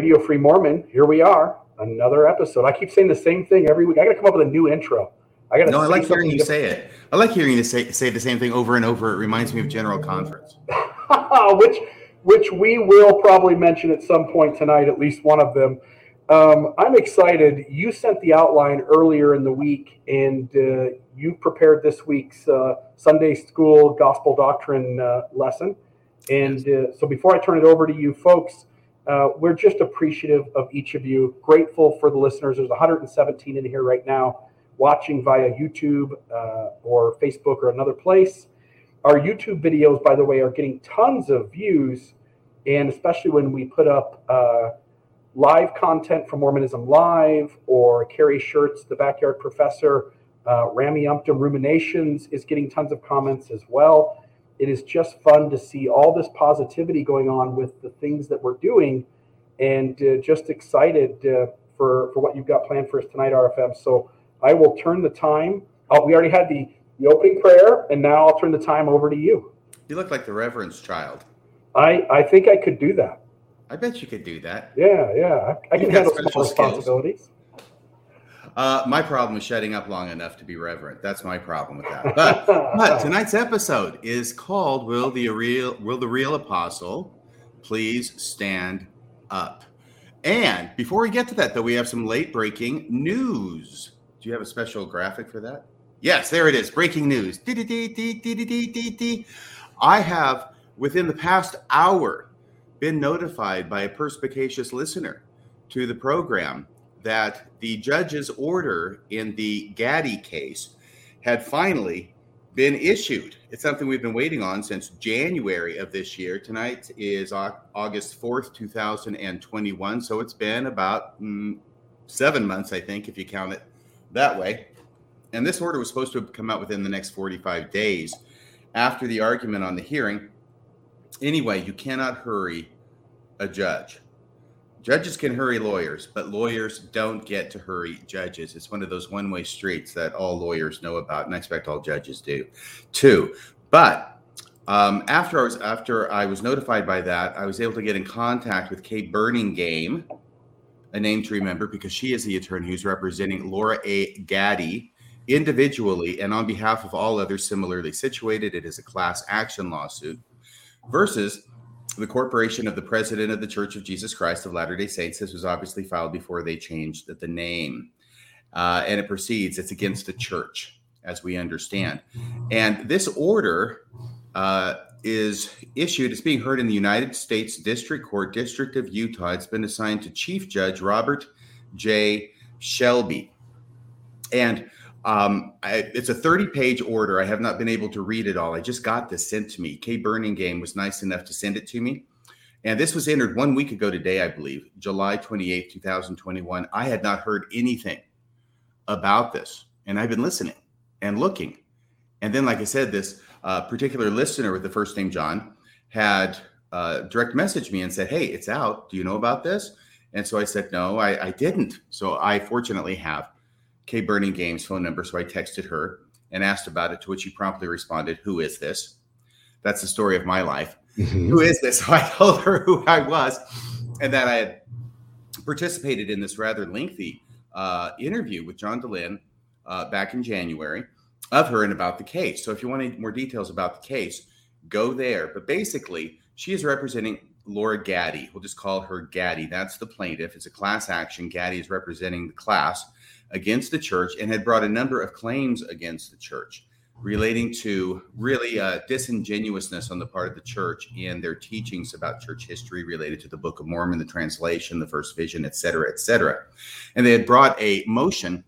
Radio Free Mormon, here we are, another episode. I keep saying the same thing every week. I got to come up with a new intro. I got to. No, I like hearing you different. say it. I like hearing you say say the same thing over and over. It reminds me of General Conference, which which we will probably mention at some point tonight, at least one of them. Um, I'm excited. You sent the outline earlier in the week, and uh, you prepared this week's uh, Sunday school gospel doctrine uh, lesson. And uh, so, before I turn it over to you folks, uh, we're just appreciative of each of you. Grateful for the listeners. There's 117 in here right now, watching via YouTube uh, or Facebook or another place. Our YouTube videos, by the way, are getting tons of views, and especially when we put up live content from Mormonism Live or Carrie Shirts, The Backyard Professor. Uh, Rameumptom Ruminations is getting tons of comments as well. It is just fun to see all this positivity going on with the things that we're doing and uh, just excited uh, for, for what you've got planned for us tonight, RFM. So I will turn the time. Oh, we already had the, the opening prayer, and now I'll turn the time over to you. You look like the Reverend's child. I, I think I could do that. I bet you could do that. Yeah, yeah. I, I can handle some responsibilities. Uh, my problem is shutting up long enough to be reverent. That's my problem with that. But, but tonight's episode is called "Will the real Will the real apostle please stand up?" And before we get to that, though, we have some late breaking news. Do you have a special graphic for that? Yes, there it is. Breaking news. I have within the past hour been notified by a perspicacious listener to the program that the judge's order in the Gaddy case had finally been issued. It's something we've been waiting on since January of this year. Tonight is August 4th, 2021. So it's been about mm, seven months, I think, if you count it that way. And this order was supposed to come out within the next 45 days after the argument on the hearing. Anyway, you cannot hurry a judge. Judges can hurry lawyers, but lawyers don't get to hurry judges. It's one of those one way streets that all lawyers know about, and I expect all judges do too. But um, after I was after I was notified by that, I was able to get in contact with Kay Burningham, a name to remember because she is the attorney who's representing Laura A. Gaddy individually and on behalf of all others similarly situated. It is a class action lawsuit versus the corporation of the president of the Church of Jesus Christ of Latter day Saints. This was obviously filed before they changed the, name. Uh, and it proceeds, it's against the church, as we understand. And this order uh, is issued, it's being heard in the United States District Court, District of Utah. It's been assigned to Chief Judge Robert J. Shelby. And um, I, it's a 30 page order. I have not been able to read it all. I just got this sent to me. Kay Burningham was nice enough to send it to me. And this was entered one week ago today, I believe, July 28, 2021. I had not heard anything about this. And I've been listening and looking. And then, like I said, this uh, particular listener with the first name John had uh, direct messaged me and said, Hey, it's out. Do you know about this? And so I said, No, I, I didn't. So I fortunately have. Kay Burningham's phone number. So I texted her and asked about it, to which she promptly responded, Who is this? That's the story of my life. Mm-hmm. Who is this? So I told her who I was and that I had participated in this rather lengthy uh, interview with John Dehlin uh, back in January of her and about the case. So if you want any more details about the case, go there. But basically, she is representing Laura Gaddy. We'll just call her Gaddy. That's the plaintiff. It's a class action. Gaddy is representing the class against the church and had brought a number of claims against the church relating to really uh, disingenuousness on the part of the church in their teachings about church history related to the Book of Mormon, the translation, the first vision, et cetera, et cetera. And they had brought a motion,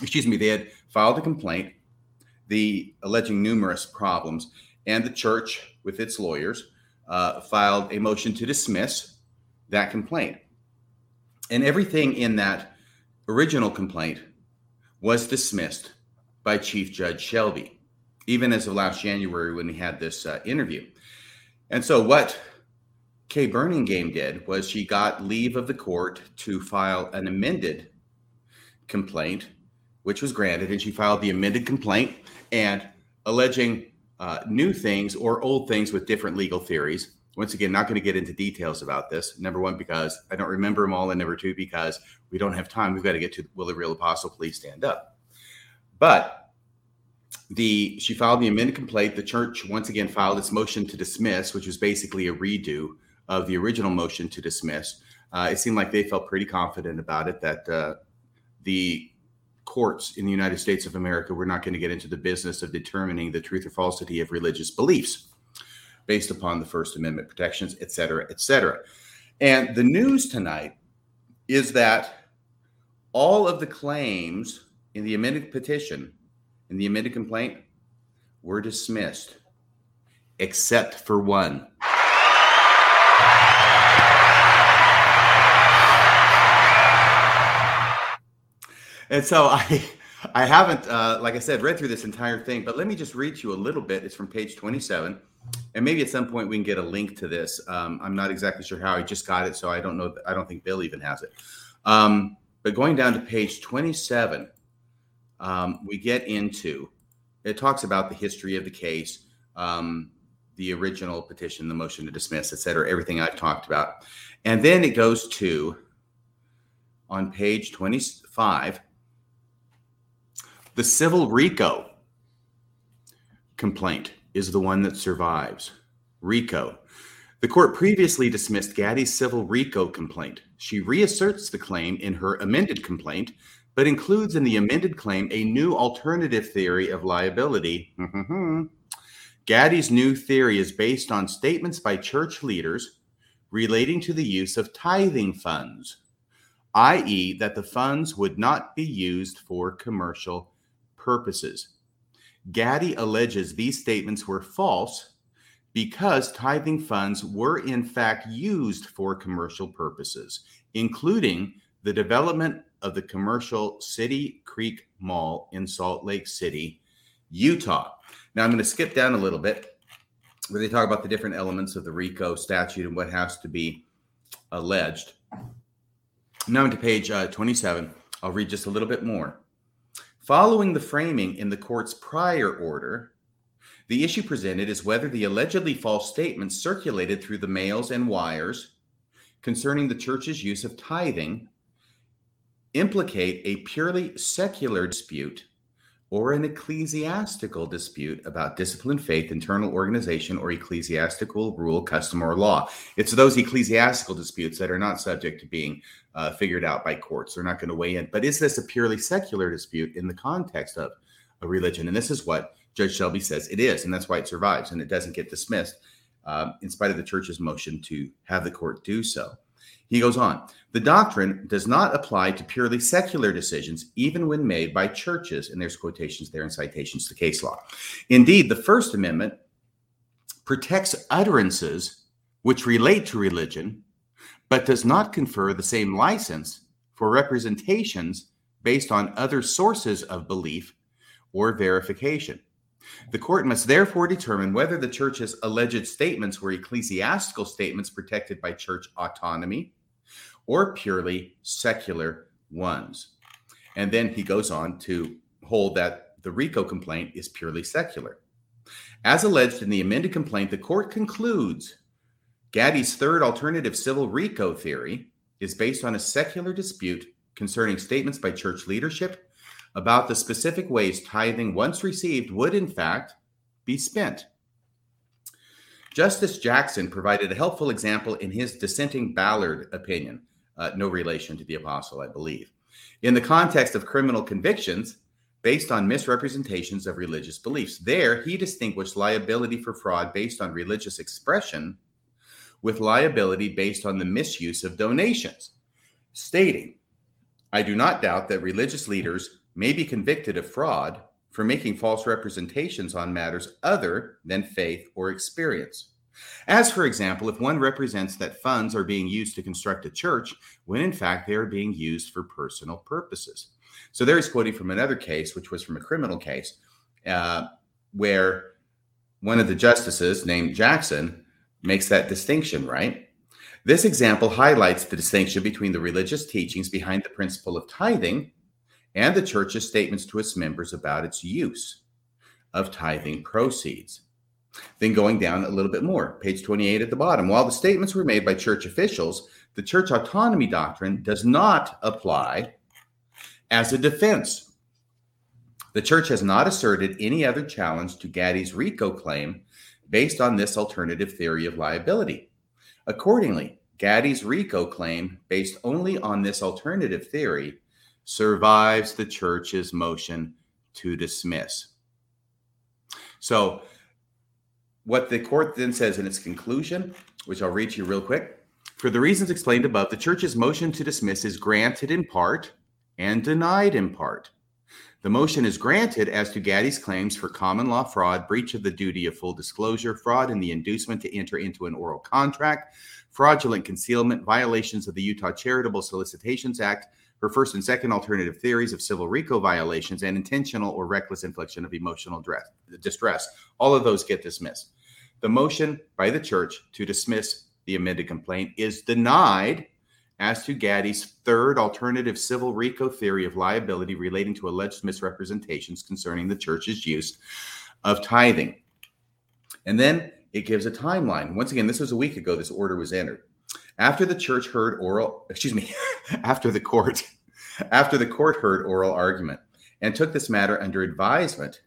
excuse me, they had filed a complaint, the alleging numerous problems, and the church, with its lawyers, uh, filed a motion to dismiss that complaint. And everything in that original complaint was dismissed by Chief Judge Shelby, even as of last January when he had this uh, interview. And so, what Kay Burningham did was she got leave of the court to file an amended complaint, which was granted, and she filed the amended complaint and alleging uh, new things or old things with different legal theories Once again, not going to get into details about this. Number one, because I don't remember them all, and number two, because we don't have time. We've got to get to Will the Real Apostle Please Stand Up? But the she filed the amended complaint. The church once again filed its motion to dismiss, which was basically a redo of the original motion to dismiss. Uh, it seemed like they felt pretty confident about it that uh, the courts in the United States of America were not going to get into the business of determining the truth or falsity of religious beliefs based upon the First Amendment protections, et cetera, et cetera. And the news tonight is that all of the claims in the amended petition, in the amended complaint, were dismissed, except for one. And so I I haven't, uh, like I said, read through this entire thing, but let me just read you a little bit. It's from page 27. And maybe at some point we can get a link to this. Um, I'm not exactly sure how. I just got it, so I don't know. I don't think Bill even has it. Um, but going down to page 27, um, we get into it talks about the history of the case, um, the original petition, the motion to dismiss, et cetera, everything I've talked about. And then it goes to on page 25 the civil RICO complaint is the one that survives. RICO. The court previously dismissed Gaddy's civil RICO complaint. She reasserts the claim in her amended complaint, but includes in the amended claim a new alternative theory of liability. Gaddy's new theory is based on statements by church leaders relating to the use of tithing funds, i.e., that the funds would not be used for commercial purposes. Gaddy alleges these statements were false because tithing funds were in fact used for commercial purposes, including the development of the commercial City Creek Mall in Salt Lake City, Utah. Now I'm going to skip down a little bit where they talk about the different elements of the RICO statute and what has to be alleged. Now into page uh, 27. I'll read just a little bit more. Following the framing in the court's prior order, the issue presented is whether the allegedly false statements circulated through the mails and wires concerning the church's use of tithing implicate a purely secular dispute or an ecclesiastical dispute about discipline, faith, internal organization, or ecclesiastical rule, custom, or law. It's those ecclesiastical disputes that are not subject to being uh, figured out by courts. They're not going to weigh in. But is this a purely secular dispute in the context of a religion? And this is what Judge Shelby says it is, and that's why it survives and it doesn't get dismissed, um, in spite of the church's motion to have the court do so. He goes on the doctrine does not apply to purely secular decisions, even when made by churches. And there's quotations there and citations to case law. Indeed, the First Amendment protects utterances which relate to religion but does not confer the same license for representations based on other sources of belief or verification. The court must therefore determine whether the church's alleged statements were ecclesiastical statements protected by church autonomy or purely secular ones. And then he goes on to hold that the RICO complaint is purely secular. As alleged in the amended complaint, the court concludes Gaddy's third alternative civil RICO theory is based on a secular dispute concerning statements by church leadership about the specific ways tithing once received would, in fact, be spent. Justice Jackson provided a helpful example in his dissenting Ballard opinion, uh, no relation to the apostle, I believe, in the context of criminal convictions based on misrepresentations of religious beliefs. There, he distinguished liability for fraud based on religious expression with liability based on the misuse of donations, stating, I do not doubt that religious leaders may be convicted of fraud for making false representations on matters other than faith or experience. As, for example, if one represents that funds are being used to construct a church when in fact they are being used for personal purposes. So there he's quoting from another case, which was from a criminal case, uh, where one of the justices named Jackson makes that distinction, right? This example highlights the distinction between the religious teachings behind the principle of tithing and the church's statements to its members about its use of tithing proceeds. Then going down a little bit more, page 28 at the bottom. While the statements were made by church officials, the church autonomy doctrine does not apply as a defense. The church has not asserted any other challenge to Gaddy's RICO claim based on this alternative theory of liability. Accordingly, Gaddy's RICO claim, based only on this alternative theory, survives the church's motion to dismiss. So, what the court then says in its conclusion, which I'll read to you real quick for the reasons explained above, the church's motion to dismiss is granted in part and denied in part. The motion is granted as to Gaddy's claims for common law fraud, breach of the duty of full disclosure, fraud in the inducement to enter into an oral contract, fraudulent concealment, violations of the Utah Charitable Solicitations Act, her first and second alternative theories of civil RICO violations, and intentional or reckless infliction of emotional distress. All of those get dismissed. The motion by the church to dismiss the amended complaint is denied as to Gaddy's third alternative civil RICO theory of liability relating to alleged misrepresentations concerning the church's use of tithing. And then it gives a timeline. Once again, this was a week ago, this order was entered. After the church heard oral, excuse me, after the court, after the court heard oral argument and took this matter under advisement.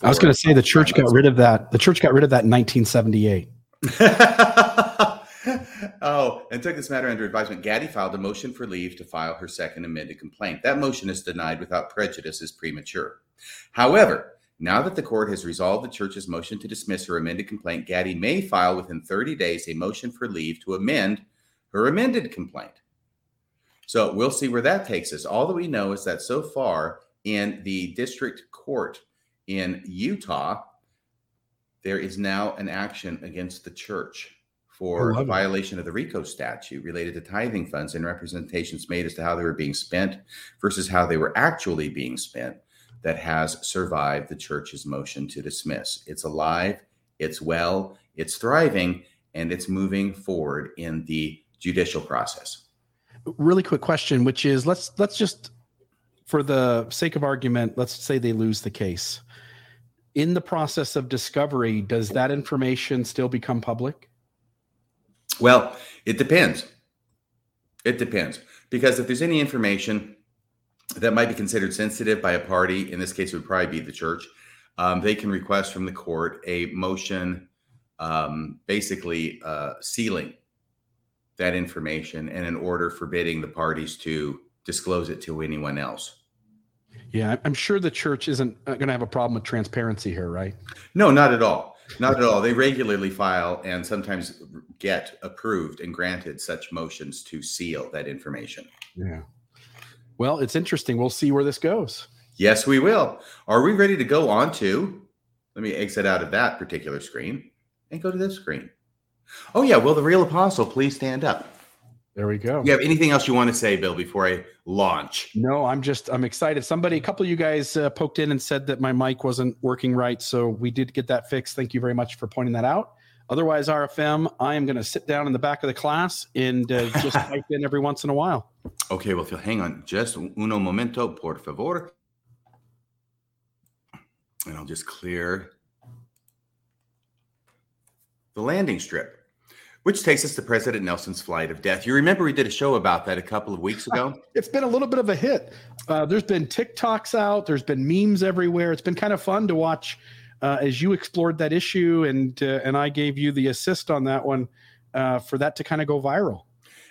I was going to say the church got rid of that. The church got rid of that in 1978. oh, and took this matter under advisement. Gaddy filed a motion for leave to file her second amended complaint. That motion is denied without prejudice as premature. However, now that the court has resolved the church's motion to dismiss her amended complaint, Gaddy may file within 30 days a motion for leave to amend her amended complaint. So we'll see where that takes us. All that we know is that so far in the district court in Utah, there is now an action against the church for oh, a violation of the RICO statute related to tithing funds and representations made as to how they were being spent versus how they were actually being spent that has survived the church's motion to dismiss. It's alive, it's well, it's thriving, and it's moving forward in the judicial process. Really quick question, which is let's let's just for the sake of argument, let's say they lose the case. In the process of discovery, does that information still become public? Well, it depends. It depends. Because if there's any information that might be considered sensitive by a party, in this case, it would probably be the church, um, they can request from the court a motion um, basically uh, sealing that information and an order forbidding the parties to disclose it to anyone else. Yeah, I'm sure the church isn't uh, going to have a problem with transparency here, right? No, not at all. Not at all. They regularly file and sometimes get approved and granted such motions to seal that information. Yeah. Well, it's interesting. We'll see where this goes. Yes, we will. Are we ready to go on to? Let me exit out of that particular screen and go to this screen. Oh, yeah. Will the real apostle please stand up? There we go. You have anything else you want to say, Bill, before I launch? No, I'm just I'm excited. Somebody, a couple of you guys uh, poked in and said that my mic wasn't working right, so we did get that fixed. Thank you very much for pointing that out. Otherwise, RFM, I am going to sit down in the back of the class and uh, just type in every once in a while. Okay, well, Phil, hang on just uno momento, por favor. And I'll just clear the landing strip. Which takes us to President Nelson's flight of death. You remember we did a show about that a couple of weeks ago? It's been a little bit of a hit. Uh, there's been TikToks out, there's been memes everywhere. It's been kind of fun to watch uh, as you explored that issue, and uh, and I gave you the assist on that one uh, for that to kind of go viral.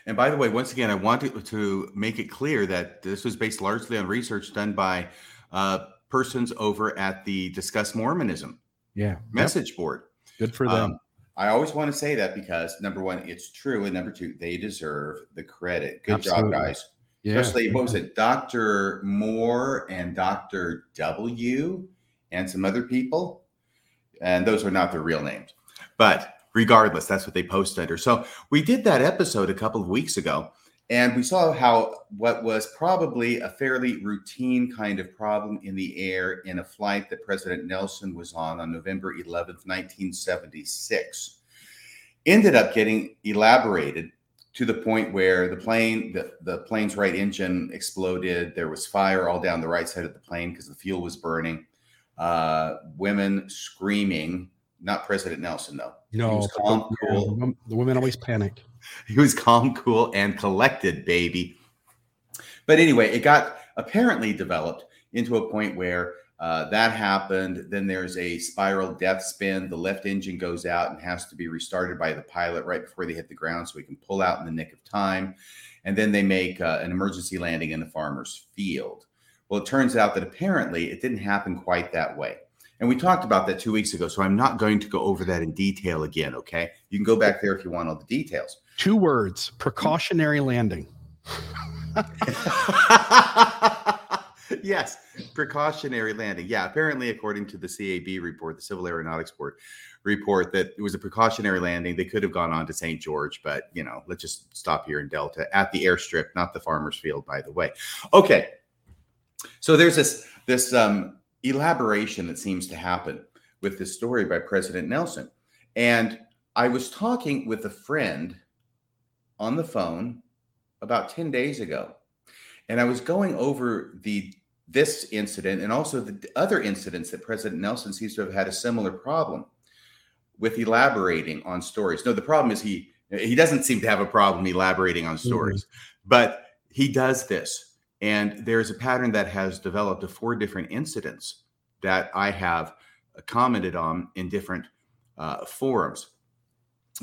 And by the way, once again, I wanted to, make it clear that this was based largely on research done by uh, persons over at the Discuss Mormonism yeah message yep. board. Good for them. Um, I always want to say that because number one, it's true, and number two, they deserve the credit. Good Absolutely. job, guys. Yeah. Especially what was it, Doctor Moore and Doctor W, and some other people, and those are not their real names, but regardless, that's what they post under. So we did that episode a couple of weeks ago, and we saw how what was probably a fairly routine kind of problem in the air in a flight that President Nelson was on on November 11th, 1976, ended up getting elaborated to the point where the plane, the, the plane's right engine exploded. There was fire all down the right side of the plane because the fuel was burning. Uh, women screaming not President Nelson, though. No, he was calm, cool. The women, the women always panic. He was calm, cool, and collected, baby. But anyway, it got apparently developed into a point where uh, that happened. Then there's a spiral death spin. The left engine goes out and has to be restarted by the pilot right before they hit the ground so we can pull out in the nick of time. And then they make uh, an emergency landing in the farmer's field. Well, it turns out that apparently it didn't happen quite that way. And we talked about that two weeks ago. So I'm not going to go over that in detail again. Okay. You can go back there if you want all the details. Two words precautionary landing. yes, precautionary landing. Yeah, apparently, according to the CAB report, the Civil Aeronautics Board report, that it was a precautionary landing. They could have gone on to St. George, but you know, let's just stop here in Delta at the airstrip, not the farmer's field, by the way. Okay, so there's this this um, elaboration that seems to happen with this story by President Nelson, and I was talking with a friend on the phone about 10 days ago and I was going over the this incident and also the other incidents that President Nelson seems to have had a similar problem with elaborating on stories. No, the problem is he he doesn't seem to have a problem elaborating on stories, mm-hmm. but he does this. And there's a pattern that has developed of four different incidents that I have commented on in different uh, forums,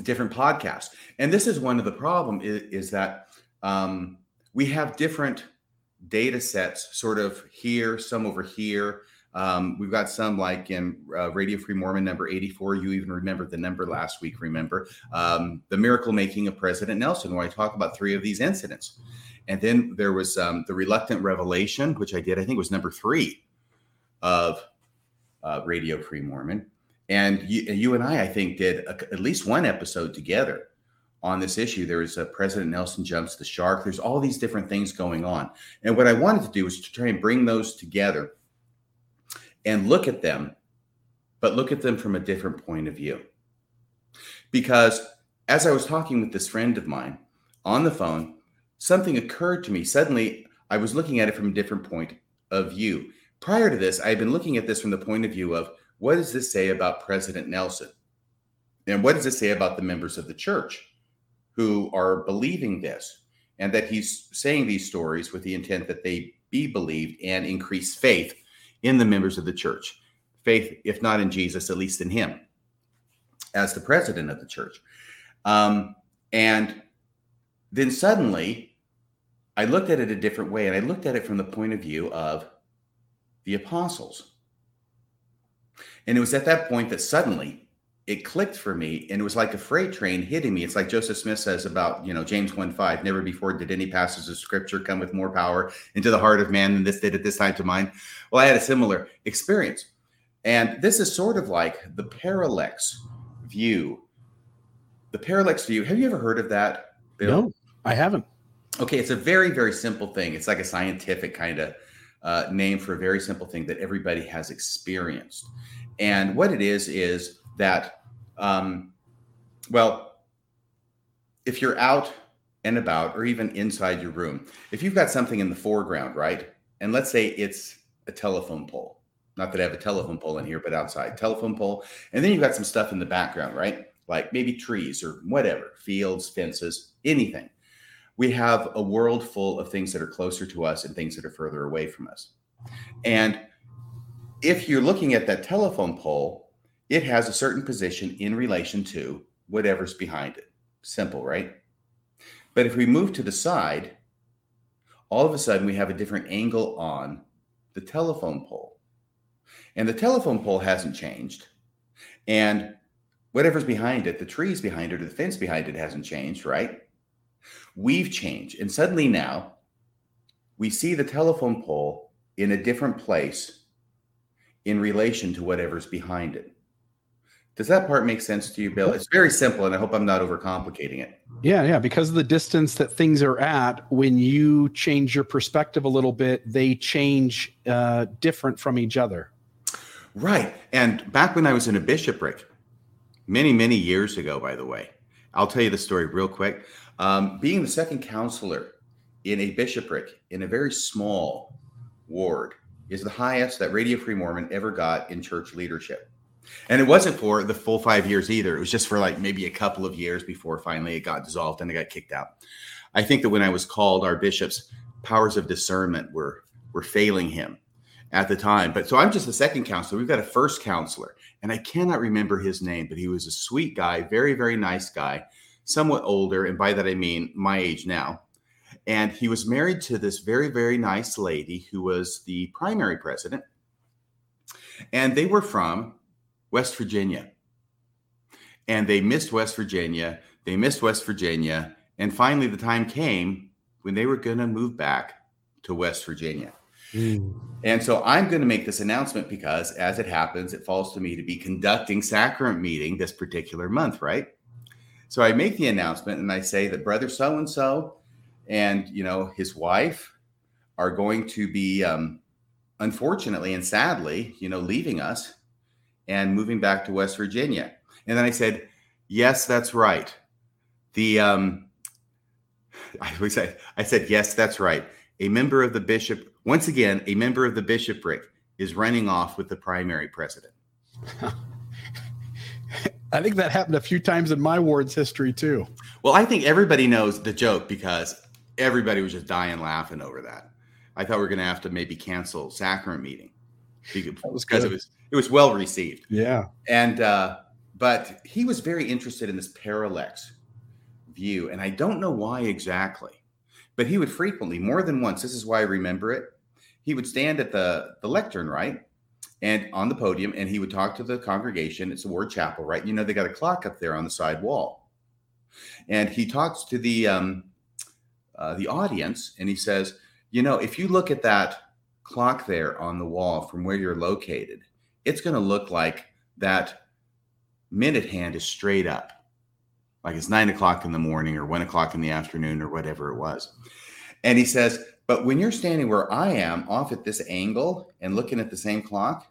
different podcasts. And this is one of the problem is, is that um, we have different data sets sort of here, some over here. Um, we've got some like in uh, Radio Free Mormon number 84. You even remember the number last week, remember? Um, the miracle making of President Nelson, where I talk about three of these incidents. And then there was um, the reluctant revelation, which I did, I think was number three of uh, Radio Free Mormon. And you, you, and I, I think, did a, at least one episode together on this issue. There is a President Nelson jumps the shark. There's all these different things going on. And what I wanted to do was to try and bring those together and look at them, but look at them from a different point of view. Because as I was talking with this friend of mine on the phone, something occurred to me. Suddenly, I was looking at it from a different point of view. Prior to this, I had been looking at this from the point of view of what does this say about President Nelson? And what does it say about the members of the church? who are believing this and that he's saying these stories with the intent that they be believed and increase faith in the members of the church. Faith, if not in Jesus, at least in him as the president of the church. Um, and then suddenly, I looked at it a different way, and I looked at it from the point of view of the apostles. And it was at that point that suddenly it clicked for me and it was like a freight train hitting me. It's like Joseph Smith says about, you know, James 1 5, never before did any passage of scripture come with more power into the heart of man than this did at this time to mine. Well, I had a similar experience. And this is sort of like the parallax view. The parallax view. Have you ever heard of that, Bill? No, I haven't. Okay, it's a very, very simple thing. It's like a scientific kind of uh, name for a very simple thing that everybody has experienced. And what it is, is that um, well, if you're out and about or even inside your room, if you've got something in the foreground, right? And let's say it's a telephone pole. Not that I have a telephone pole in here, but outside, telephone pole. And then you've got some stuff in the background, right? Like maybe trees or whatever, fields, fences, anything. We have a world full of things that are closer to us and things that are further away from us. And if you're looking at that telephone pole it has a certain position in relation to whatever's behind it. Simple, right? But if we move to the side, all of a sudden we have a different angle on the telephone pole. And the telephone pole hasn't changed. And whatever's behind it, the trees behind it or the fence behind it hasn't changed, right? We've changed. And suddenly now we see the telephone pole in a different place in relation to whatever's behind it. Does that part make sense to you, Bill? It's very simple, and I hope I'm not overcomplicating it. Yeah, yeah. Because of the distance that things are at, when you change your perspective a little bit, they change uh, different from each other. Right. And back when I was in a bishopric, many, many years ago, by the way, I'll tell you the story real quick. Um, being the second counselor in a bishopric in a very small ward is the highest that Radio Free Mormon ever got in church leadership. And it wasn't for the full five years either. It was just for like maybe a couple of years before finally it got dissolved and it got kicked out. I think that when I was called, our bishop's powers of discernment were were failing him at the time. But so I'm just the second counselor. We've got a first counselor, and I cannot remember his name, but he was a sweet guy, very, very nice guy, somewhat older. And by that I mean my age now. And he was married to this very, very nice lady who was the primary president. And they were from West Virginia. And they missed West Virginia. They missed West Virginia. And finally, the time came when they were going to move back to West Virginia. Mm. And so I'm going to make this announcement because, as it happens, it falls to me to be conducting sacrament meeting this particular month, right? So I make the announcement and I say that brother so and so and you know his wife are going to be, um, unfortunately and sadly, you know, leaving us and moving back to West Virginia. And then I said, "Yes, that's right." The um, I said, I said, "Yes, that's right." A member of the bishop once again, a member of the bishopric is running off with the primary president. I think that happened a few times in my ward's history too. Well, I think everybody knows the joke because everybody was just dying laughing over that. I thought we are going to have to maybe cancel sacrament meeting because it was it was well received. Yeah, and uh, but he was very interested in this parallax view, and I don't know why exactly, but he would frequently, more than once. This is why I remember it he would stand at the the lectern, right? And on the podium, and he would talk to the congregation. It's a ward chapel, right? You know, they got a clock up there on the side wall. And he talks to the um, uh, the audience, and he says, you know, if you look at that clock there on the wall from where you're located, it's going to look like that minute hand is straight up, like it's nine o'clock in the morning or one o'clock in the afternoon or whatever it was. And he says, but when you're standing where I am off at this angle and looking at the same clock,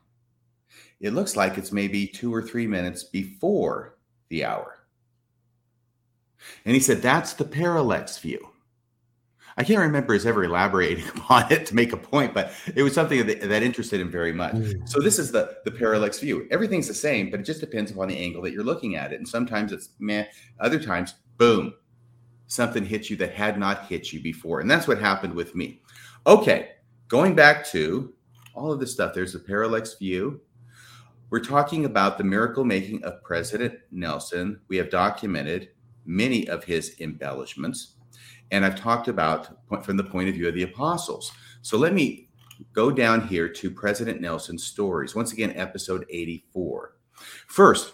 it looks like it's maybe two or three minutes before the hour. And he said, that's the parallax view. I can't remember his ever elaborating upon it to make a point, but it was something that, that interested him very much. Mm. So this is the the parallax view. Everything's the same, but it just depends upon the angle that you're looking at it. And sometimes it's meh, other times, boom, something hit you that had not hit you before. And that's what happened with me. Okay, going back to all of this stuff, there's a parallax view. We're talking about the miracle making of President Nelson. We have documented many of his embellishments. And I've talked about from the point of view of the apostles. So let me go down here to President Nelson's stories. Once again, episode 84. First,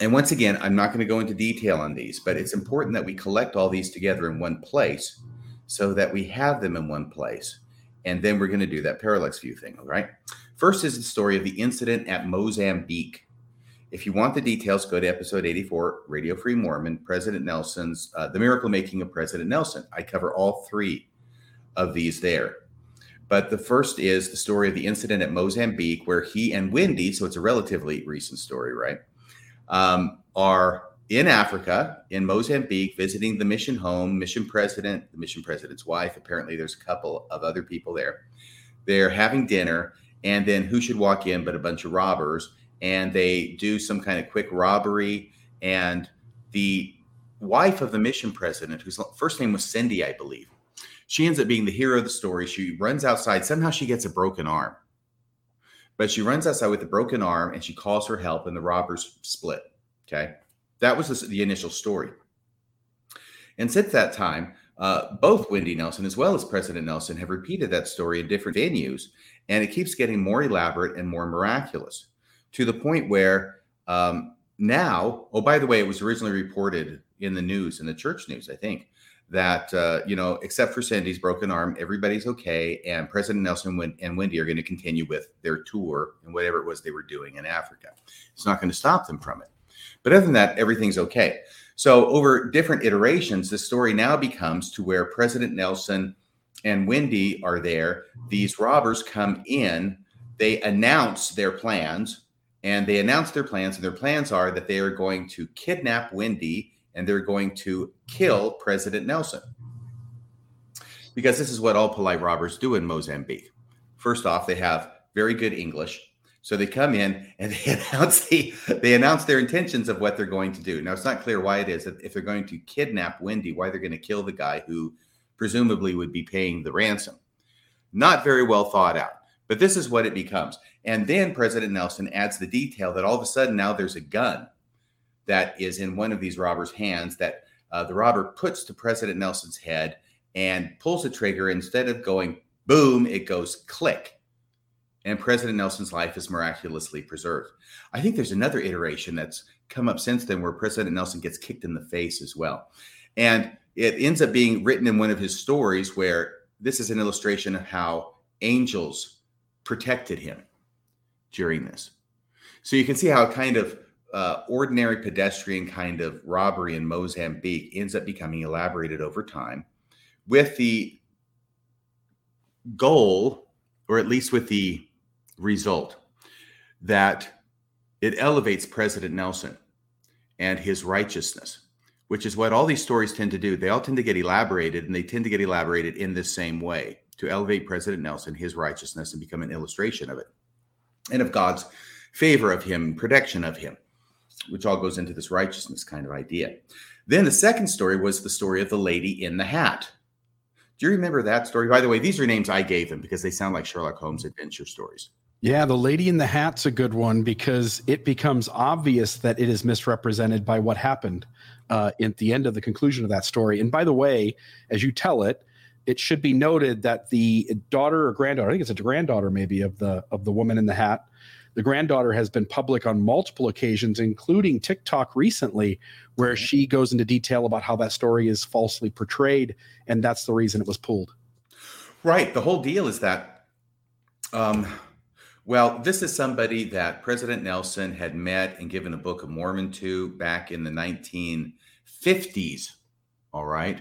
and once again, I'm not going to go into detail on these, but it's important that we collect all these together in one place so that we have them in one place. And then we're going to do that parallax view thing, all right? First is the story of the incident at Mozambique. If you want the details, go to episode 84, Radio Free Mormon, President Nelson's, uh, The Miracle Making of President Nelson. I cover all three of these there. But the first is the story of the incident at Mozambique where he and Wendy, so it's a relatively recent story, right? Um, are in Africa, in Mozambique, visiting the mission home, mission president, the mission president's wife. Apparently, there's a couple of other people there. They're having dinner, and then who should walk in but a bunch of robbers? And they do some kind of quick robbery. And the wife of the mission president, whose first name was Cindy, I believe, she ends up being the hero of the story. She runs outside. Somehow she gets a broken arm. But she runs outside with a broken arm and she calls for help, and the robbers split. Okay. That was the, the initial story. And since that time, uh, both Wendy Nelson as well as President Nelson have repeated that story in different venues, and it keeps getting more elaborate and more miraculous to the point where um, now, oh, by the way, it was originally reported in the news, in the church news, I think, that uh, you know, except for Cindy's broken arm, everybody's okay, and President Nelson and Wendy are going to continue with their tour and whatever it was they were doing in Africa. It's not going to stop them from it. But other than that, everything's okay. So over different iterations, the story now becomes to where President Nelson and Wendy are there. These robbers come in, they announce their plans, and they announce their plans, and their plans are that they are going to kidnap Wendy and they're going to kill President Nelson. Because this is what all polite robbers do in Mozambique. First off, they have very good English. So they come in and they announce the, they announce their intentions of what they're going to do. Now it's not clear why it is that if they're going to kidnap Wendy, why they're going to kill the guy who presumably would be paying the ransom. Not very well thought out. But this is what it becomes. And then President Nelson adds the detail that all of a sudden now there's a gun that is in one of these robbers' hands that uh, the robber puts to President Nelson's head and pulls the trigger. Instead of going boom, it goes click. And President Nelson's life is miraculously preserved. I think there's another iteration that's come up since then where President Nelson gets kicked in the face as well. And it ends up being written in one of his stories where this is an illustration of how angels protected him during this. So you can see how kind of uh, ordinary pedestrian kind of robbery in Mozambique ends up becoming elaborated over time with the goal, or at least with the result, that it elevates President Nelson and his righteousness, which is what all these stories tend to do. They all tend to get elaborated, and they tend to get elaborated in the same way to elevate President Nelson, his righteousness, and become an illustration of it and of God's favor of him, protection of him, which all goes into this righteousness kind of idea. Then the second story was the story of the lady in the hat. Do you remember that story? By the way, these are names I gave them because they sound like Sherlock Holmes adventure stories. Yeah, the lady in the hat's a good one because it becomes obvious that it is misrepresented by what happened uh, at the end of the conclusion of that story. And by the way, as you tell it, it should be noted that the daughter or granddaughter, I think it's a granddaughter maybe of the of the woman in the hat, the granddaughter has been public on multiple occasions, including TikTok recently, where she goes into detail about how that story is falsely portrayed, and that's the reason it was pulled. Right. The whole deal is that, um, well, this is somebody that President Nelson had met and given a Book of Mormon to back in the 1950s. All right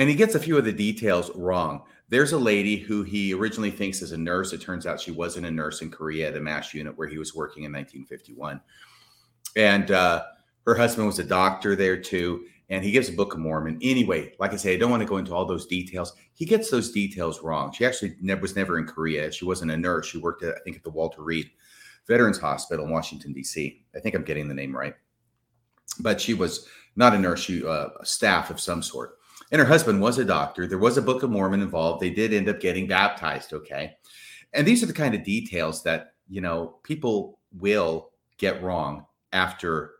and he gets a few of the details wrong. There's a lady who he originally thinks is a nurse. It turns out she wasn't a nurse in Korea at a MASH unit where he was working in 1951. And uh, her husband was a doctor there too. And he gives a Book of Mormon. Anyway, like I say, I don't want to go into all those details. He gets those details wrong. She actually never, was never in Korea. She wasn't a nurse. She worked, at, I think, at the Walter Reed Veterans Hospital in Washington, D.C. I think I'm getting the name right. But she was not a nurse, she uh, a staff of some sort and her husband was a doctor. There was a Book of Mormon involved. They did end up getting baptized. Okay. And these are the kind of details that, you know, people will get wrong after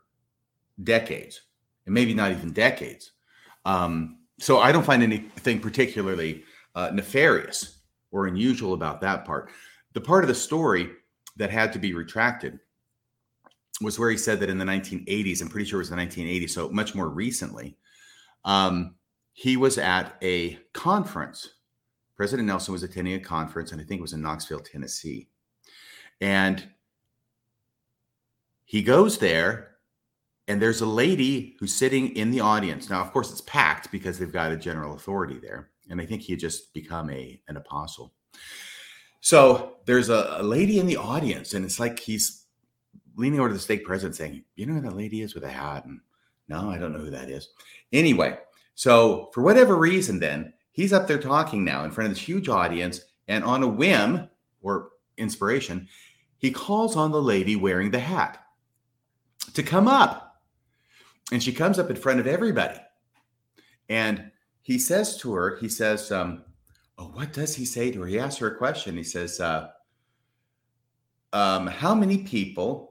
decades and maybe not even decades. Um, so I don't find anything particularly uh, nefarious or unusual about that part. The part of the story that had to be retracted was where he said that in the 1980s, I'm pretty sure it was the 1980s, so much more recently, um, he was at a conference. President Nelson was attending a conference, and I think it was in Knoxville, Tennessee. And he goes there, and there's a lady who's sitting in the audience. Now, of course, it's packed because they've got a general authority there. And I think he had just become a an apostle. So there's a, a lady in the audience, and it's like he's leaning over to the state president saying, You know who that lady is with a hat? And no, I don't know who that is. Anyway, so, for whatever reason, then he's up there talking now in front of this huge audience, and on a whim or inspiration, he calls on the lady wearing the hat to come up. And she comes up in front of everybody. And he says to her, he says, um, Oh, what does he say to her? He asks her a question. He says, uh, um, How many people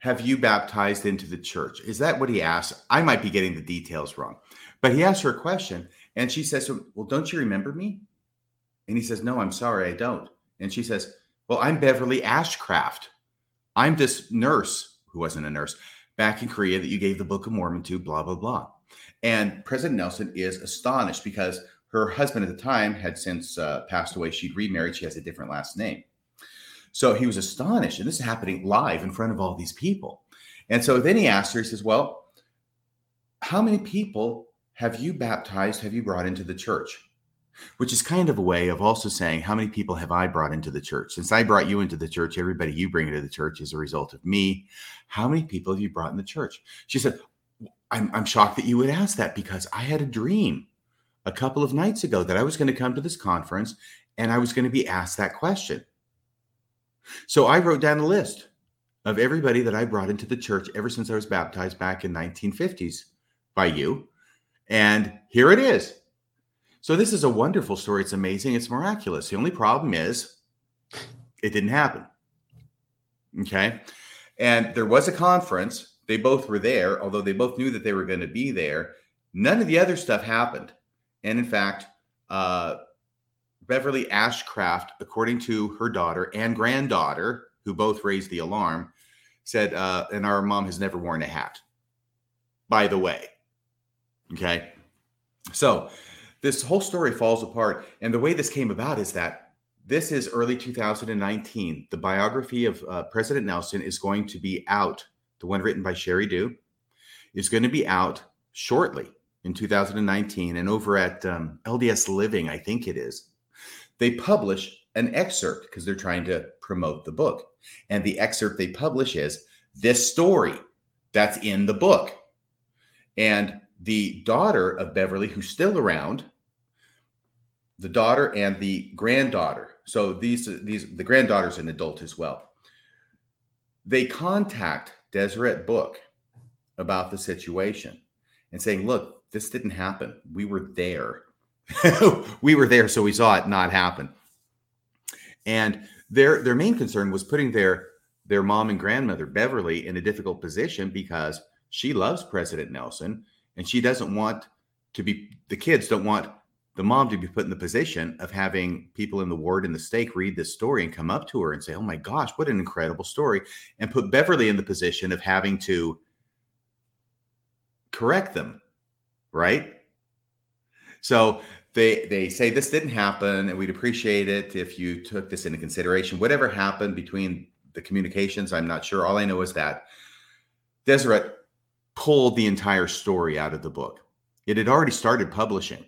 have you baptized into the church? Is that what he asked? I might be getting the details wrong. But he asked her a question and she says, Well, don't you remember me? And he says, No, I'm sorry, I don't. And she says, Well, I'm Beverly Ashcraft. I'm this nurse who wasn't a nurse back in Korea that you gave the Book of Mormon to, blah, blah, blah. And President Nelson is astonished because her husband at the time had since uh, passed away. She'd remarried, she has a different last name. So he was astonished. And this is happening live in front of all these people. And so then he asked her, he says, Well, how many people have you baptized, have you brought into the church? Which is kind of a way of also saying, how many people have I brought into the church? Since I brought you into the church, everybody you bring into the church is a result of me. How many people have you brought in the church? She said, I'm, I'm shocked that you would ask that because I had a dream a couple of nights ago that I was going to come to this conference and I was going to be asked that question. So I wrote down a list of everybody that I brought into the church ever since I was baptized back in 1950s by you. And here it is. So this is a wonderful story. It's amazing. It's miraculous. The only problem is it didn't happen. Okay. And there was a conference. They both were there, although they both knew that they were going to be there. None of the other stuff happened. And in fact, uh, Beverly Ashcraft, according to her daughter and granddaughter, who both raised the alarm, said, uh, and our mom has never worn a hat, by the way. Okay. So this whole story falls apart. And the way this came about is that this is early 2019. The biography of uh, President Nelson is going to be out. The one written by Sheri Dew is going to be out shortly in 2019. And over at um, LDS Living, I think it is, they publish an excerpt because they're trying to promote the book. And the excerpt they publish is this story that's in the book. And the daughter of Beverly, who's still around, the daughter and the granddaughter. So these these the granddaughter's an adult as well. They contact Deseret Book about the situation and saying, "Look, this didn't happen. We were there. we were there, so we saw it not happen." And their their main concern was putting their their mom and grandmother Beverly in a difficult position because she loves President Nelson and she doesn't want to be the kids don't want the mom to be put in the position of having people in the ward and the stake read this story and come up to her and say, "Oh my gosh, what an incredible story," and put Beverly in the position of having to correct them, right? So they they say this didn't happen, and we'd appreciate it if you took this into consideration. Whatever happened between the communications, I'm not sure. All I know is that Deseret pulled the entire story out of the book. It had already started publishing,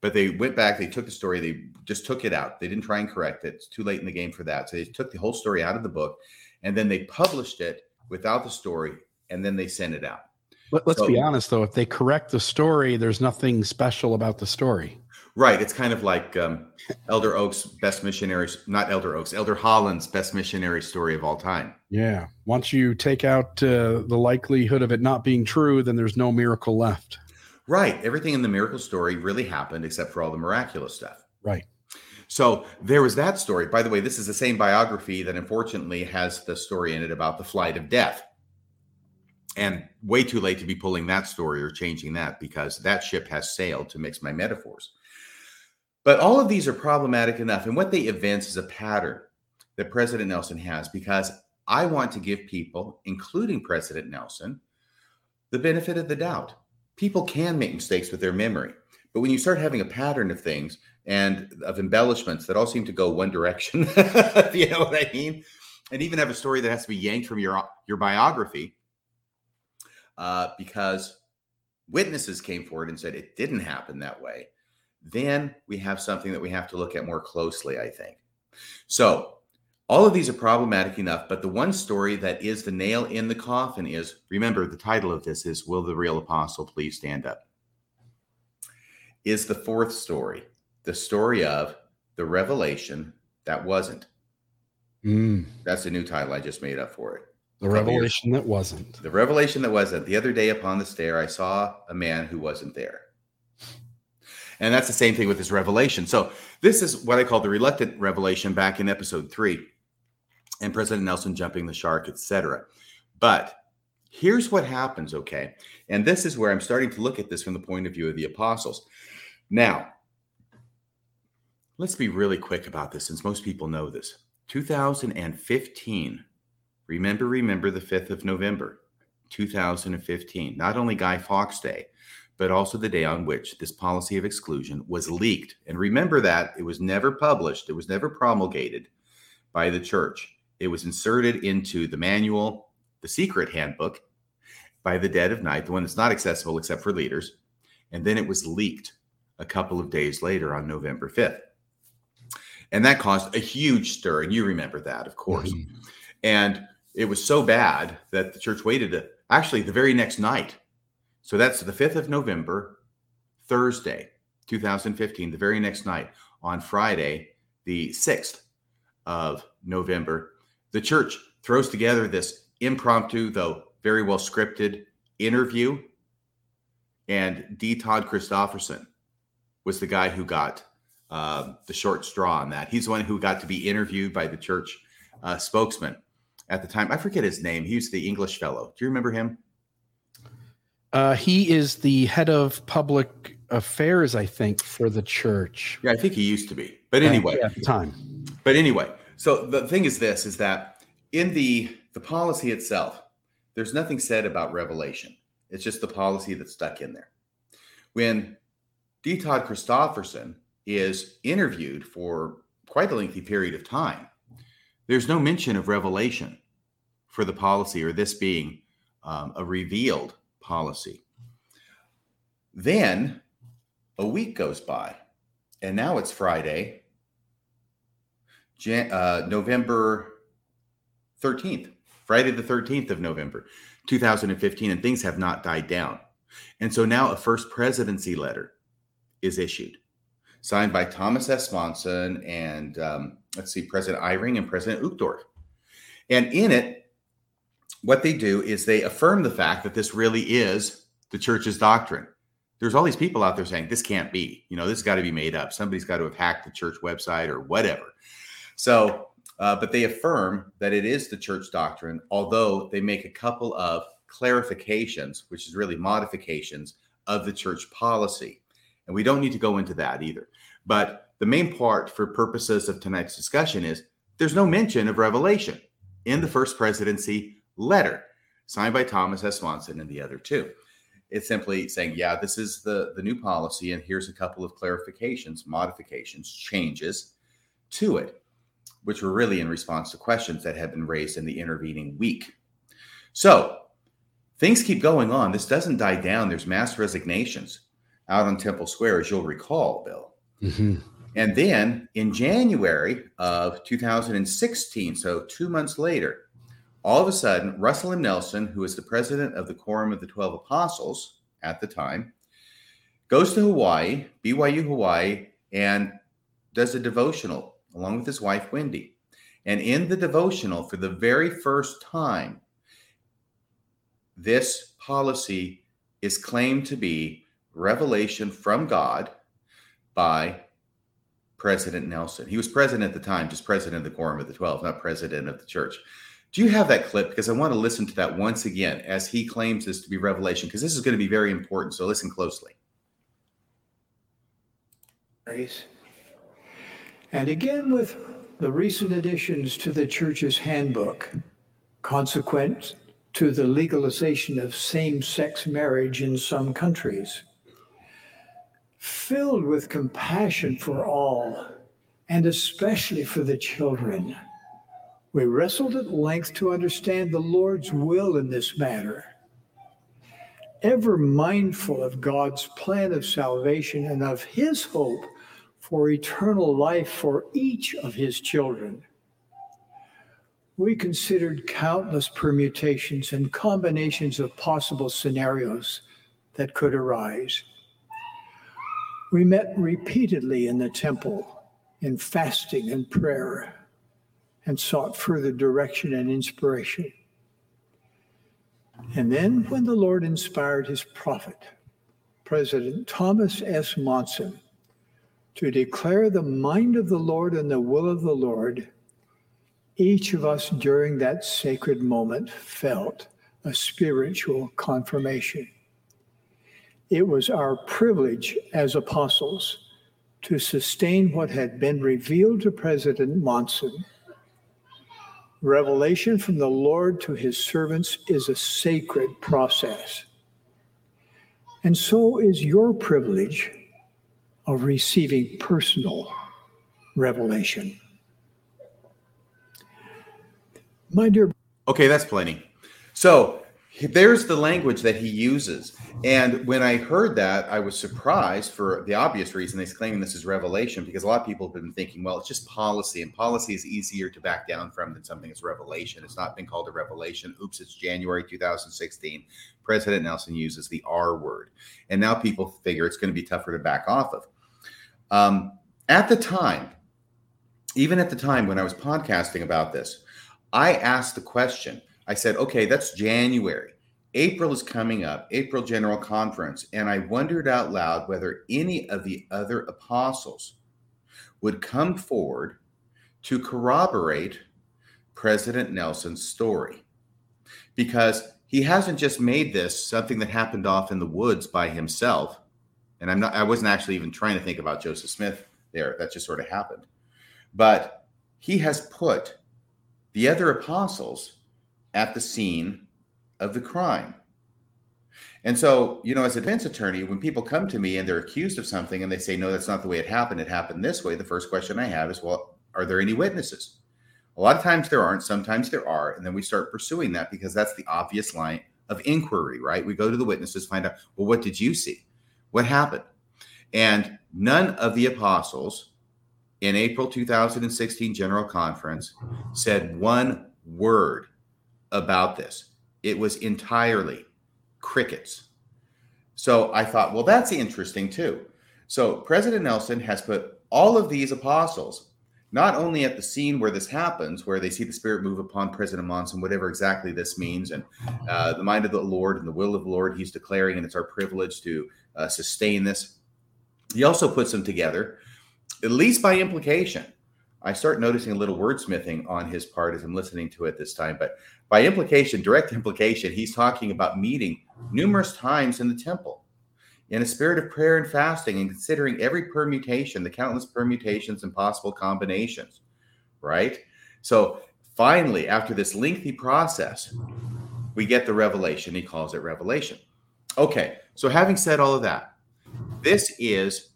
but they went back, they took the story, they just took it out. They didn't try and correct it. It's too late in the game for that. So they took the whole story out of the book and then they published it without the story and then they sent it out. Let, us so, be honest though, if they correct the story, there's nothing special about the story. Right. It's kind of like um, Elder Oaks' best missionaries, not Elder Oaks, Elder Holland's best missionary story of all time. Yeah. Once you take out uh, the likelihood of it not being true, then there's no miracle left. Right. Everything in the miracle story really happened except for all the miraculous stuff. Right. So there was that story. By the way, this is the same biography that unfortunately has the story in it about the flight of death. And way too late to be pulling that story or changing that because that ship has sailed to mix my metaphors. But all of these are problematic enough. And what they evince is a pattern that President Nelson has because I want to give people, including President Nelson, the benefit of the doubt. People can make mistakes with their memory. But when you start having a pattern of things and of embellishments that all seem to go one direction, you know what I mean? And even have a story that has to be yanked from your, your biography uh, because witnesses came forward and said it didn't happen that way then we have something that we have to look at more closely, I think. So, all of these are problematic enough, but the one story that is the nail in the coffin is remember, the title of this is Will the Real Apostle Please Stand Up? Is the fourth story, the story of the revelation that wasn't. Mm. That's a new title I just made up for it. The revelation that wasn't. The revelation that wasn't. The other day upon the stair, I saw a man who wasn't there. And that's the same thing with this revelation. So this is what I call the reluctant revelation back in episode three, and President Nelson jumping the shark, etc. But here's what happens, okay? And this is where I'm starting to look at this from the point of view of the apostles. Now, let's be really quick about this since most people know this. 2015. Remember, remember the 5th of November, 2015. Not only Guy Fawkes Day, but also the day on which this policy of exclusion was leaked. And remember that it was never published, it was never promulgated by the church. It was inserted into the manual, the secret handbook, by the dead of night, the one that's not accessible except for leaders. And then it was leaked a couple of days later on November 5th. And that caused a huge stir. And you remember that, of course. Mm-hmm. And it was so bad that the church waited to, actually the very next night so that's the 5th of November, Thursday, 2015, the very next night. On Friday, the 6th of November, the church throws together this impromptu, though very well scripted interview. And D. Todd Christofferson was the guy who got uh, the short straw on that. He's the one who got to be interviewed by the church uh, spokesman at the time. I forget his name. He was the English fellow. Do you remember him? Uh, he is the head of public affairs, I think, for the church. Yeah, I think he used to be. But anyway, at the time. But anyway, so the thing is this: is that in the the policy itself, there's nothing said about revelation. It's just the policy that's stuck in there. When D. Todd Christofferson is interviewed for quite a lengthy period of time, there's no mention of revelation for the policy or this being um, a revealed policy. Then a week goes by, and now it's Friday, Jan- uh, November 13th, Friday the 13th of November, 2015, and things have not died down. And so now a first presidency letter is issued, signed by Thomas S. Monson and um, let's see, President Eyring and President Uchtdorf. And in it, what they do is they affirm the fact that this really is the church's doctrine. There's all these people out there saying this can't be, you know, this got to be made up. Somebody's got to have hacked the church website or whatever. So, uh, but they affirm that it is the church doctrine, although they make a couple of clarifications, which is really modifications of the church policy. And we don't need to go into that either. But the main part for purposes of tonight's discussion is there's no mention of revelation in the first presidency letter signed by Thomas S. Monson and the other two. It's simply saying, yeah, this is the, the new policy, and here's a couple of clarifications, modifications, changes to it, which were really in response to questions that had been raised in the intervening week. So things keep going on. This doesn't die down. There's mass resignations out on Temple Square, as you'll recall, Bill. Mm-hmm. And then in January of 2016, so two months later, all of a sudden, Russell M. Nelson, who was the president of the Quorum of the Twelve Apostles at the time, goes to Hawaii, BYU Hawaii, and does a devotional along with his wife, Wendy. And in the devotional, for the very first time, this policy is claimed to be revelation from God by President Nelson. He was president at the time, just president of the Quorum of the Twelve, not president of the church. Do you have that clip? Because I want to listen to that once again as he claims this to be revelation, because this is going to be very important. So listen closely. And again, with the recent additions to the church's handbook, consequent to the legalization of same sex marriage in some countries filled with compassion for all, and especially for the children. We wrestled at length to understand the Lord's will in this matter. Ever mindful of God's plan of salvation and of his hope for eternal life for each of his children. We considered countless permutations and combinations of possible scenarios that could arise. We met repeatedly in the temple in fasting and prayer and sought further direction and inspiration. And then, when the Lord inspired his prophet, President Thomas S. Monson, to declare the mind of the Lord and the will of the Lord, each of us during that sacred moment felt a spiritual confirmation. It was our privilege as apostles to sustain what had been revealed to President Monson. Revelation from the Lord to his servants is a sacred process. And so is your privilege of receiving personal revelation. My dear. Okay, that's plenty. So there's the language that he uses. And when I heard that, I was surprised for the obvious reason. He's claiming this is revelation because a lot of people have been thinking, well, it's just policy, and policy is easier to back down from than something that's revelation. It's not been called a revelation. Oops, it's January 2016. President Nelson uses the R word. And now people figure it's going to be tougher to back off of. Um, at the time, even at the time when I was podcasting about this, I asked the question. I said, okay, that's January. April is coming up, April General Conference. And I wondered out loud whether any of the other apostles would come forward to corroborate President Nelson's story. Because he hasn't just made this something that happened off in the woods by himself. And I'm not, I wasn't actually even trying to think about Joseph Smith there. That just sort of happened. But he has put the other apostles at the scene of the crime. And so, you know, as a defense attorney, when people come to me and they're accused of something and they say, no, that's not the way it happened, it happened this way, the first question I have is, well, are there any witnesses? A lot of times there aren't, sometimes there are. And then we start pursuing that because that's the obvious line of inquiry, right? We go to the witnesses, find out, well, what did you see? What happened? And none of the apostles in April 2016 General Conference said one word about this. It was entirely crickets. So I thought, well, that's interesting too. So President Nelson has put all of these apostles not only at the scene where this happens, where they see the Spirit move upon President Monson, whatever exactly this means, and uh, the mind of the Lord and the will of the Lord, he's declaring, and it's our privilege to uh, sustain this. He also puts them together, at least by implication. I start noticing a little wordsmithing on his part as I'm listening to it this time, but by implication, direct implication, he's talking about meeting numerous times in the temple in a spirit of prayer and fasting and considering every permutation, the countless permutations and possible combinations, right? So finally, after this lengthy process, we get the revelation. He calls it revelation. Okay, so having said all of that, this is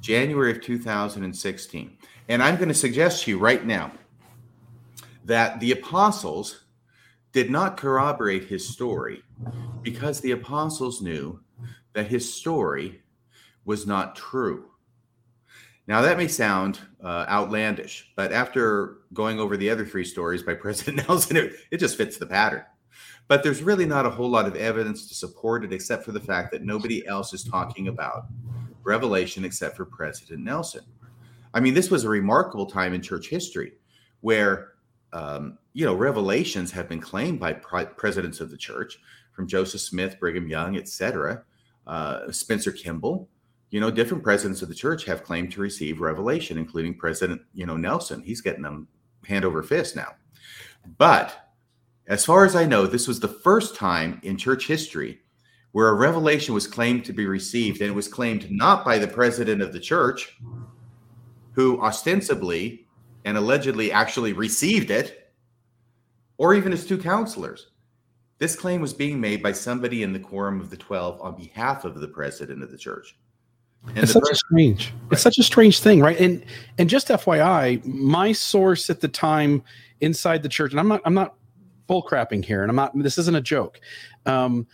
January of 2016. And I'm going to suggest to you right now that the apostles did not corroborate his story because the apostles knew that his story was not true. Now, that may sound uh, outlandish, but after going over the other three stories by President Nelson, it, it just fits the pattern. But there's really not a whole lot of evidence to support it, except for the fact that nobody else is talking about Revelation except for President Nelson. I mean, this was a remarkable time in church history where, um, you know, revelations have been claimed by presidents of the church, from Joseph Smith, Brigham Young, etc uh, Spencer Kimball, you know, different presidents of the church have claimed to receive revelation, including President, you know, Nelson. He's getting them hand over fist now. But as far as I know, this was the first time in church history where a revelation was claimed to be received, and it was claimed not by the president of the church, who ostensibly and allegedly actually received it, or even his two counselors. This claim was being made by somebody in the quorum of the 12 on behalf of the president of the church. And it's such pres- a strange. Right. It's such a strange thing, right? And and just FYI, my source at the time inside the church, and I'm not I'm not bullcrapping here, and I'm not. This isn't a joke. Um,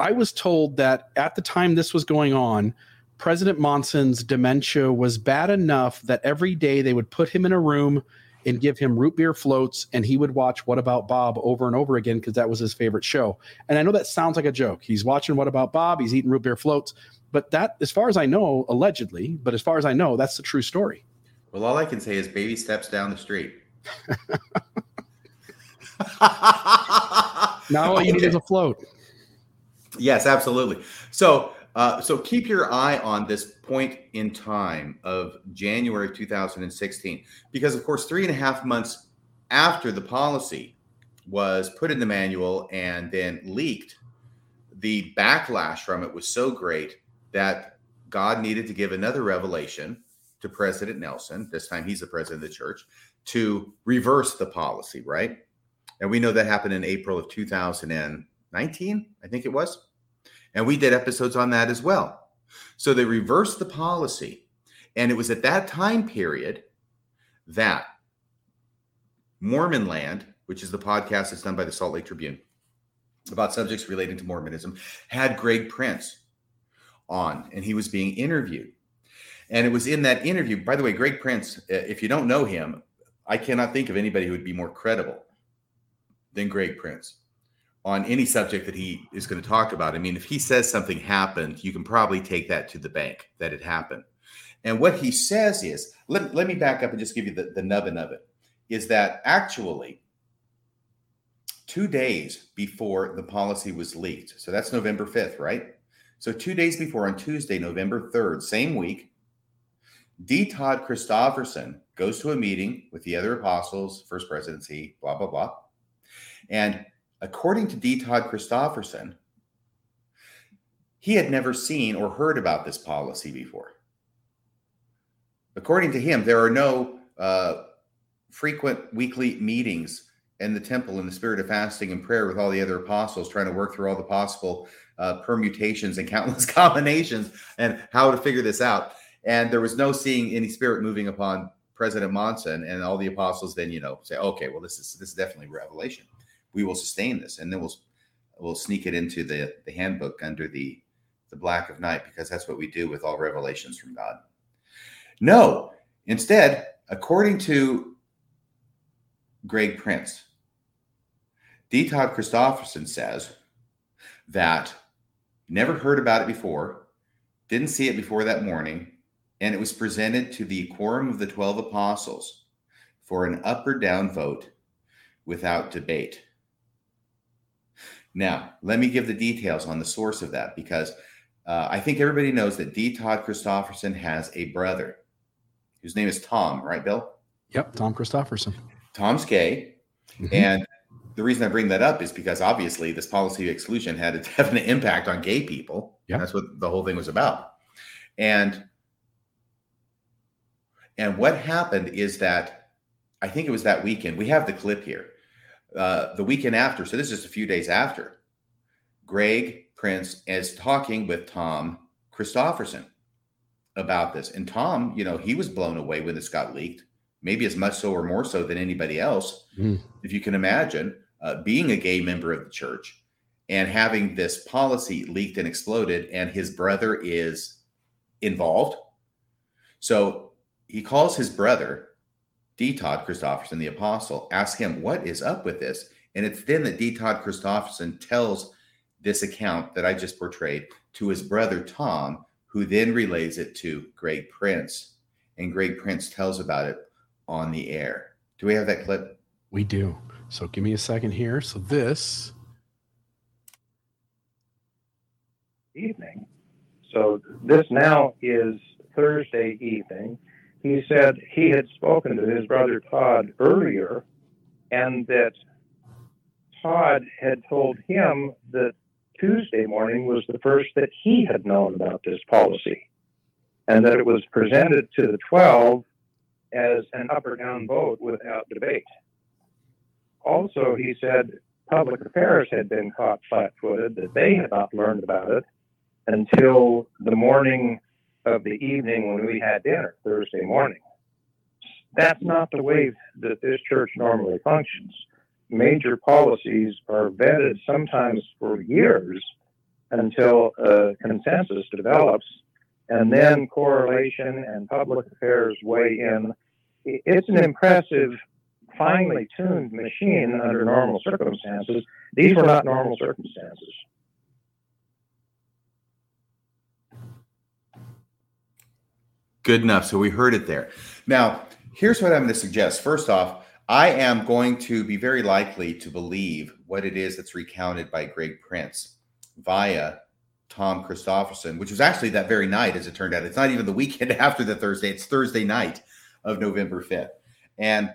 I was told that at the time this was going on, President Monson's dementia was bad enough that every day they would put him in a room and give him root beer floats and he would watch What About Bob over and over again because that was his favorite show. And I know that sounds like a joke. He's watching What About Bob, he's eating root beer floats, but that as far as I know, allegedly, but as far as I know, that's the true story. Well, all I can say is baby steps down the street. now all you need is a float. Yes, absolutely. So uh, so keep your eye on this point in time of January 2016, because of course, three and a half months after the policy was put in the manual and then leaked, the backlash from it was so great that God needed to give another revelation to President Nelson. This time he's the president of the church to reverse the policy, right? And we know that happened in April of 2019, I think it was. And we did episodes on that as well. So they reversed the policy. And it was at that time period that Mormon Land, which is the podcast that's done by the Salt Lake Tribune about subjects relating to Mormonism, had Greg Prince on and he was being interviewed. And it was in that interview, by the way, Greg Prince, uh, if you don't know him, I cannot think of anybody who would be more credible than Greg Prince on any subject that he is going to talk about. I mean, if he says something happened, you can probably take that to the bank that it happened. And what he says is, let, let me back up and just give you the, the nubbin of it. is that actually two days before the policy was leaked, so that's November 5th, right? So two days before, on Tuesday, November 3rd, same week, D. Todd Christofferson goes to a meeting with the other apostles, First Presidency, blah, blah, blah. And according to D. Todd Christofferson, he had never seen or heard about this policy before. According to him, there are no uh, frequent weekly meetings in the temple in the spirit of fasting and prayer with all the other apostles, trying to work through all the possible uh, permutations and countless combinations and how to figure this out. And there was no seeing any spirit moving upon President Monson and all the apostles. Then you know say, okay, well this is this is definitely revelation. We will sustain this, and then we'll we'll sneak it into the the handbook under the the black of night because that's what we do with all revelations from God. No, instead, according to Greg Prince, D. Todd Christofferson says that never heard about it before, didn't see it before that morning, and it was presented to the quorum of the 12 apostles for an up or down vote without debate. Now, let me give the details on the source of that because uh, I think everybody knows that D. Todd Christofferson has a brother whose name is Tom, right, Bill? Yep, Tom Christofferson. Tom's gay. Mm-hmm. And the reason I bring that up is because obviously this policy of exclusion had a definite impact on gay people. Yeah. That's what the whole thing was about. And and what happened is that I think it was that weekend. We have the clip here. Uh, the weekend after, so this is just a few days after, Greg Prince is talking with Tom Christofferson about this. And Tom, you know, he was blown away when this got leaked, maybe as much so or more so than anybody else. Mm. If you can imagine uh, being a gay member of the church and having this policy leaked and exploded, and his brother is involved. So he calls his brother, D. Todd Christofferson, the apostle, asks him, What is up with this? And it's then that D. Todd Christofferson tells this account that I just portrayed to his brother Tom, who then relays it to Greg Prince. And Greg Prince tells about it on the air. Do we have that clip? We do. So give me a second here. So this evening. So this now is Thursday evening he said he had spoken to his brother Todd earlier and that Todd had told him that Tuesday morning was the first that he had known about this policy and that it was presented to the 12 as an up or down vote without debate. Also, he said public affairs had been caught flat footed, that they had not learned about it until the morning of the evening when we had dinner Thursday morning. That's not the way that this church normally functions. Major policies are vetted sometimes for years until a consensus develops, and then correlation and public affairs weigh in. It's an impressive, finely tuned machine under normal circumstances. These were not normal circumstances. Good enough. So we heard it there. Now, here's what I'm going to suggest. First off, I am going to be very likely to believe what it is that's recounted by Greg Prince via Tom Christofferson, which was actually that very night, as it turned out. It's not even the weekend after the Thursday, it's Thursday night of November 5th. And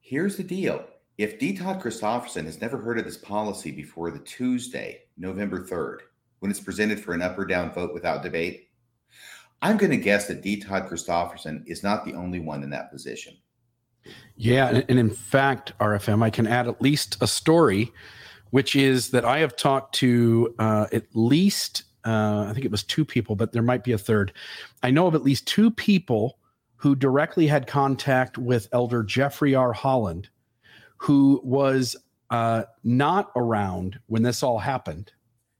here's the deal if D. Todd Christofferson has never heard of this policy before the Tuesday, November 3rd, when it's presented for an up or down vote without debate, I'm going to guess that D. Todd Christofferson is not the only one in that position. Yeah, and, in fact, RFM, I can add at least a story, which is that I have talked to uh, at least uh, I think it was two people, but there might be a third. I know of at least two people who directly had contact with Elder Jeffrey R. Holland, who was uh, not around when this all happened.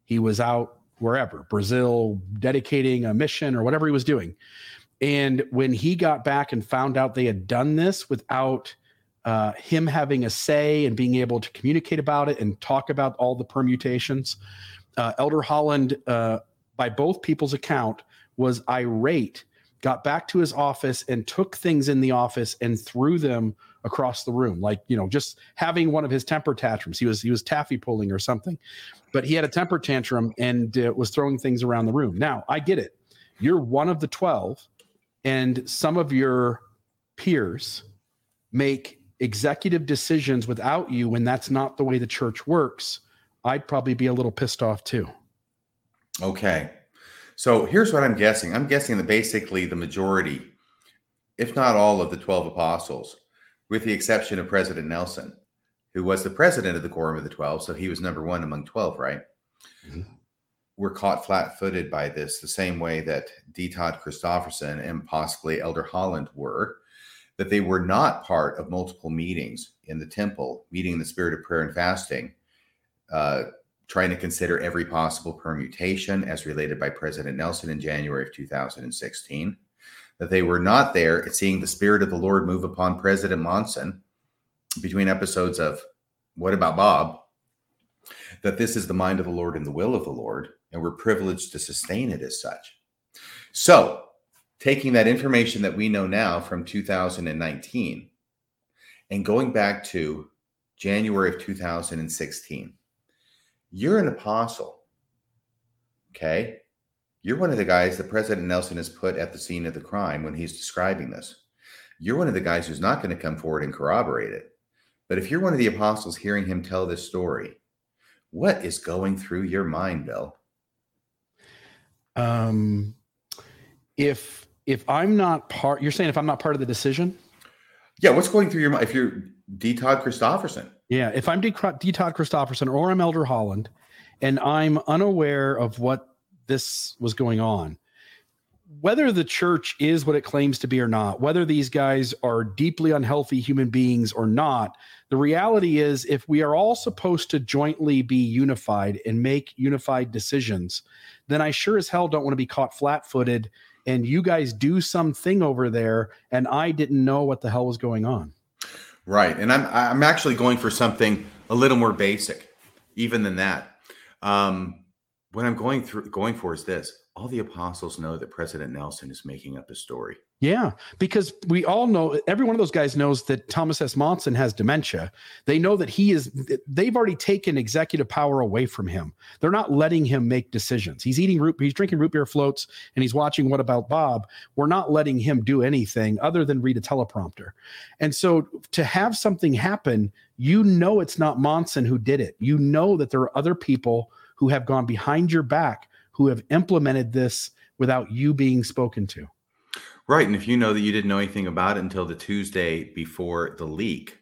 He was out wherever, Brazil, dedicating a mission or whatever he was doing. And when he got back and found out they had done this without uh, him having a say and being able to communicate about it and talk about all the permutations, uh, Elder Holland, uh, by both people's account, was irate got back to his office and took things in the office and threw them across the room like you know just having one of his temper tantrums. He was he was taffy pulling or something but he had a temper tantrum and uh, was throwing things around the room. Now i get it. You're one of the 12 and some of your peers make executive decisions without you when that's not the way the church works. I'd probably be a little pissed off too. Okay. So here's what I'm guessing. I'm guessing that basically the majority, if not all of the 12 apostles, with the exception of President Nelson, who was the president of the Quorum of the 12, so he was number one among 12, right? Mhm. Were caught flat footed by this, the same way that D. Todd Christofferson and possibly Elder Holland were, that they were not part of multiple meetings in the temple, meeting in the spirit of prayer and fasting, uh, trying to consider every possible permutation as related by President Nelson in January of 2016. That they were not there at seeing the Spirit of the Lord move upon President Monson between episodes of What About Bob? That this is the mind of the Lord and the will of the Lord, and we're privileged to sustain it as such. So, taking that information that we know now from 2019 and going back to January of 2016 you're an apostle. Okay. You're one of the guys that President Nelson has put at the scene of the crime when he's describing this. You're one of the guys who's not going to come forward and corroborate it. But if you're one of the apostles hearing him tell this story, what is going through your mind, Bill? um if if i'm not part you're saying if i'm not part of the decision Yeah, what's going through your mind if you're D. Todd Christofferson? Yeah, if I'm D. D. Todd Christofferson or I'm Elder Holland, and I'm unaware of what this was going on, whether the church is what it claims to be or not, whether these guys are deeply unhealthy human beings or not, the reality is if we are all supposed to jointly be unified and make unified decisions, then I sure as hell don't want to be caught flat footed and you guys do something over there and I didn't know what the hell was going on. Right. And I'm I'm actually going for something a little more basic, even than that. Um, what I'm going through going for is this. All the apostles know that President Nelson is making up a story. Yeah, because we all know every one of those guys knows that Thomas S. Monson has dementia. They know that he is, they've already taken executive power away from him. They're not letting him make decisions. He's eating root, he's drinking root beer floats and he's watching What About Bob. We're not letting him do anything other than read a teleprompter. And so to have something happen, you know it's not Monson who did it. You know that there are other people who have gone behind your back who have implemented this without you being spoken to. Right. And if you know that you didn't know anything about it until the Tuesday before the leak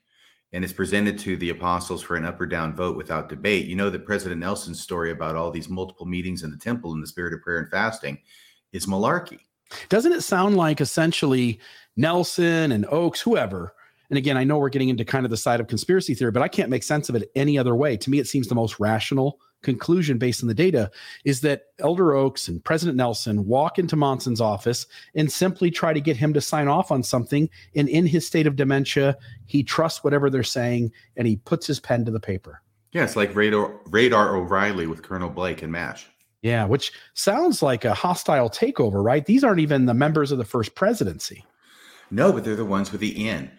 and it's presented to the apostles for an up or down vote without debate, you know that President Nelson's story about all these multiple meetings in the temple in the spirit of prayer and fasting is malarkey. Doesn't it sound like essentially Nelson and Oaks, whoever? And again, I know we're getting into kind of the side of conspiracy theory, but I can't make sense of it any other way. To me, it seems the most rational conclusion based on the data is that Elder Oaks and President Nelson walk into Monson's office and simply try to get him to sign off on something. And in his state of dementia, he trusts whatever they're saying and he puts his pen to the paper. Yeah, it's like Radar, Radar O'Reilly with Colonel Blake and MASH. Yeah, which sounds like a hostile takeover, right? These aren't even the members of the first presidency. No, but they're the ones with the N.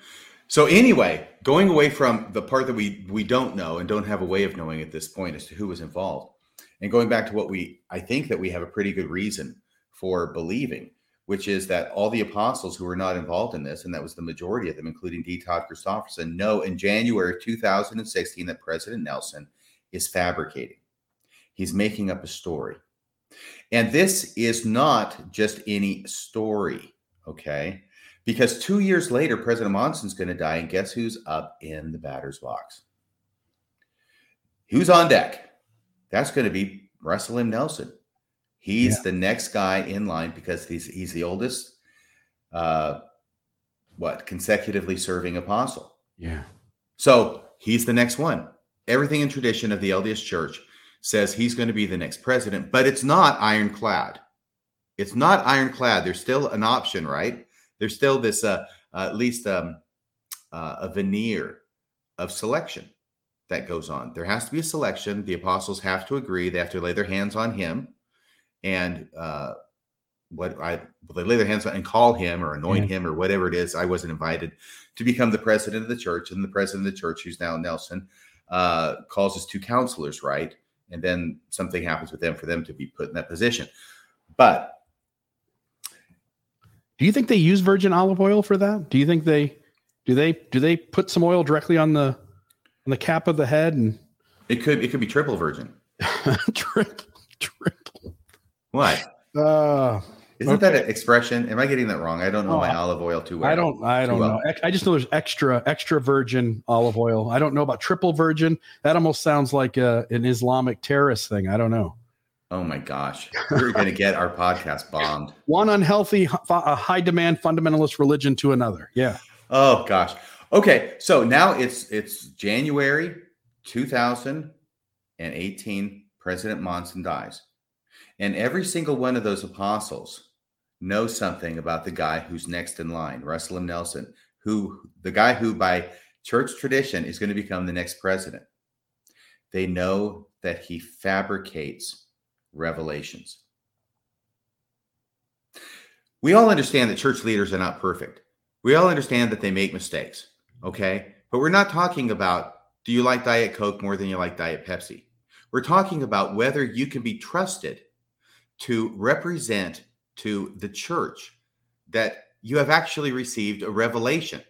So anyway, going away from the part that we we don't know and don't have a way of knowing at this point as to who was involved, and going back to what we I think that we have a pretty good reason for believing, which is that all the apostles who were not involved in this, and that was the majority of them, including D. Todd Christofferson, know in January of 2016 that President Nelson is fabricating. He's making up a story. And this is not just any story, okay? Because two years later, President Monson's going to die, and guess who's up in the batter's box? Who's on deck? That's going to be Russell M. Nelson. He's Yeah. the next guy in line because he's he's the oldest, uh, what consecutively serving apostle. Yeah. So he's the next one. Everything in tradition of the LDS Church says he's going to be the next president, but it's not ironclad. It's not ironclad. There's still an option, right? There's still this, uh, uh, at least um, uh, a veneer of selection that goes on. There has to be a selection. The apostles have to agree. They have to lay their hands on him, and uh, what I well, they lay their hands on and call him or anoint him or whatever it is. I wasn't invited to become the president of the church, and the president of the church, who's now Nelson, uh, calls his two counselors, right? And then something happens with them for them to be put in that position. But Do you think they use virgin olive oil for that? Do you think they do they do they put some oil directly on the on the cap of the head and it could it could be triple virgin. triple triple? What? Uh, Isn't that an expression? Am I getting that wrong? I don't know Oh, my olive oil too well. I don't I don't well. know. I just know there's extra extra virgin olive oil. I don't know about triple virgin. That almost sounds like a, an Islamic terrorist thing. I don't know. Oh my gosh, we're going to get our podcast bombed. One unhealthy, a high demand fundamentalist religion to another. Yeah. Oh gosh. Okay, so now it's it's January 2018. President Monson dies, and every single one of those apostles knows something about the guy who's next in line, Russell M. Nelson, who the guy who by church tradition is going to become the next president. They know that he fabricates revelations. We all understand that church leaders are not perfect. We all understand that they make mistakes, okay? But we're not talking about do you like Diet Coke more than you like Diet Pepsi? We're talking about whether you can be trusted to represent to the church that you have actually received a revelation.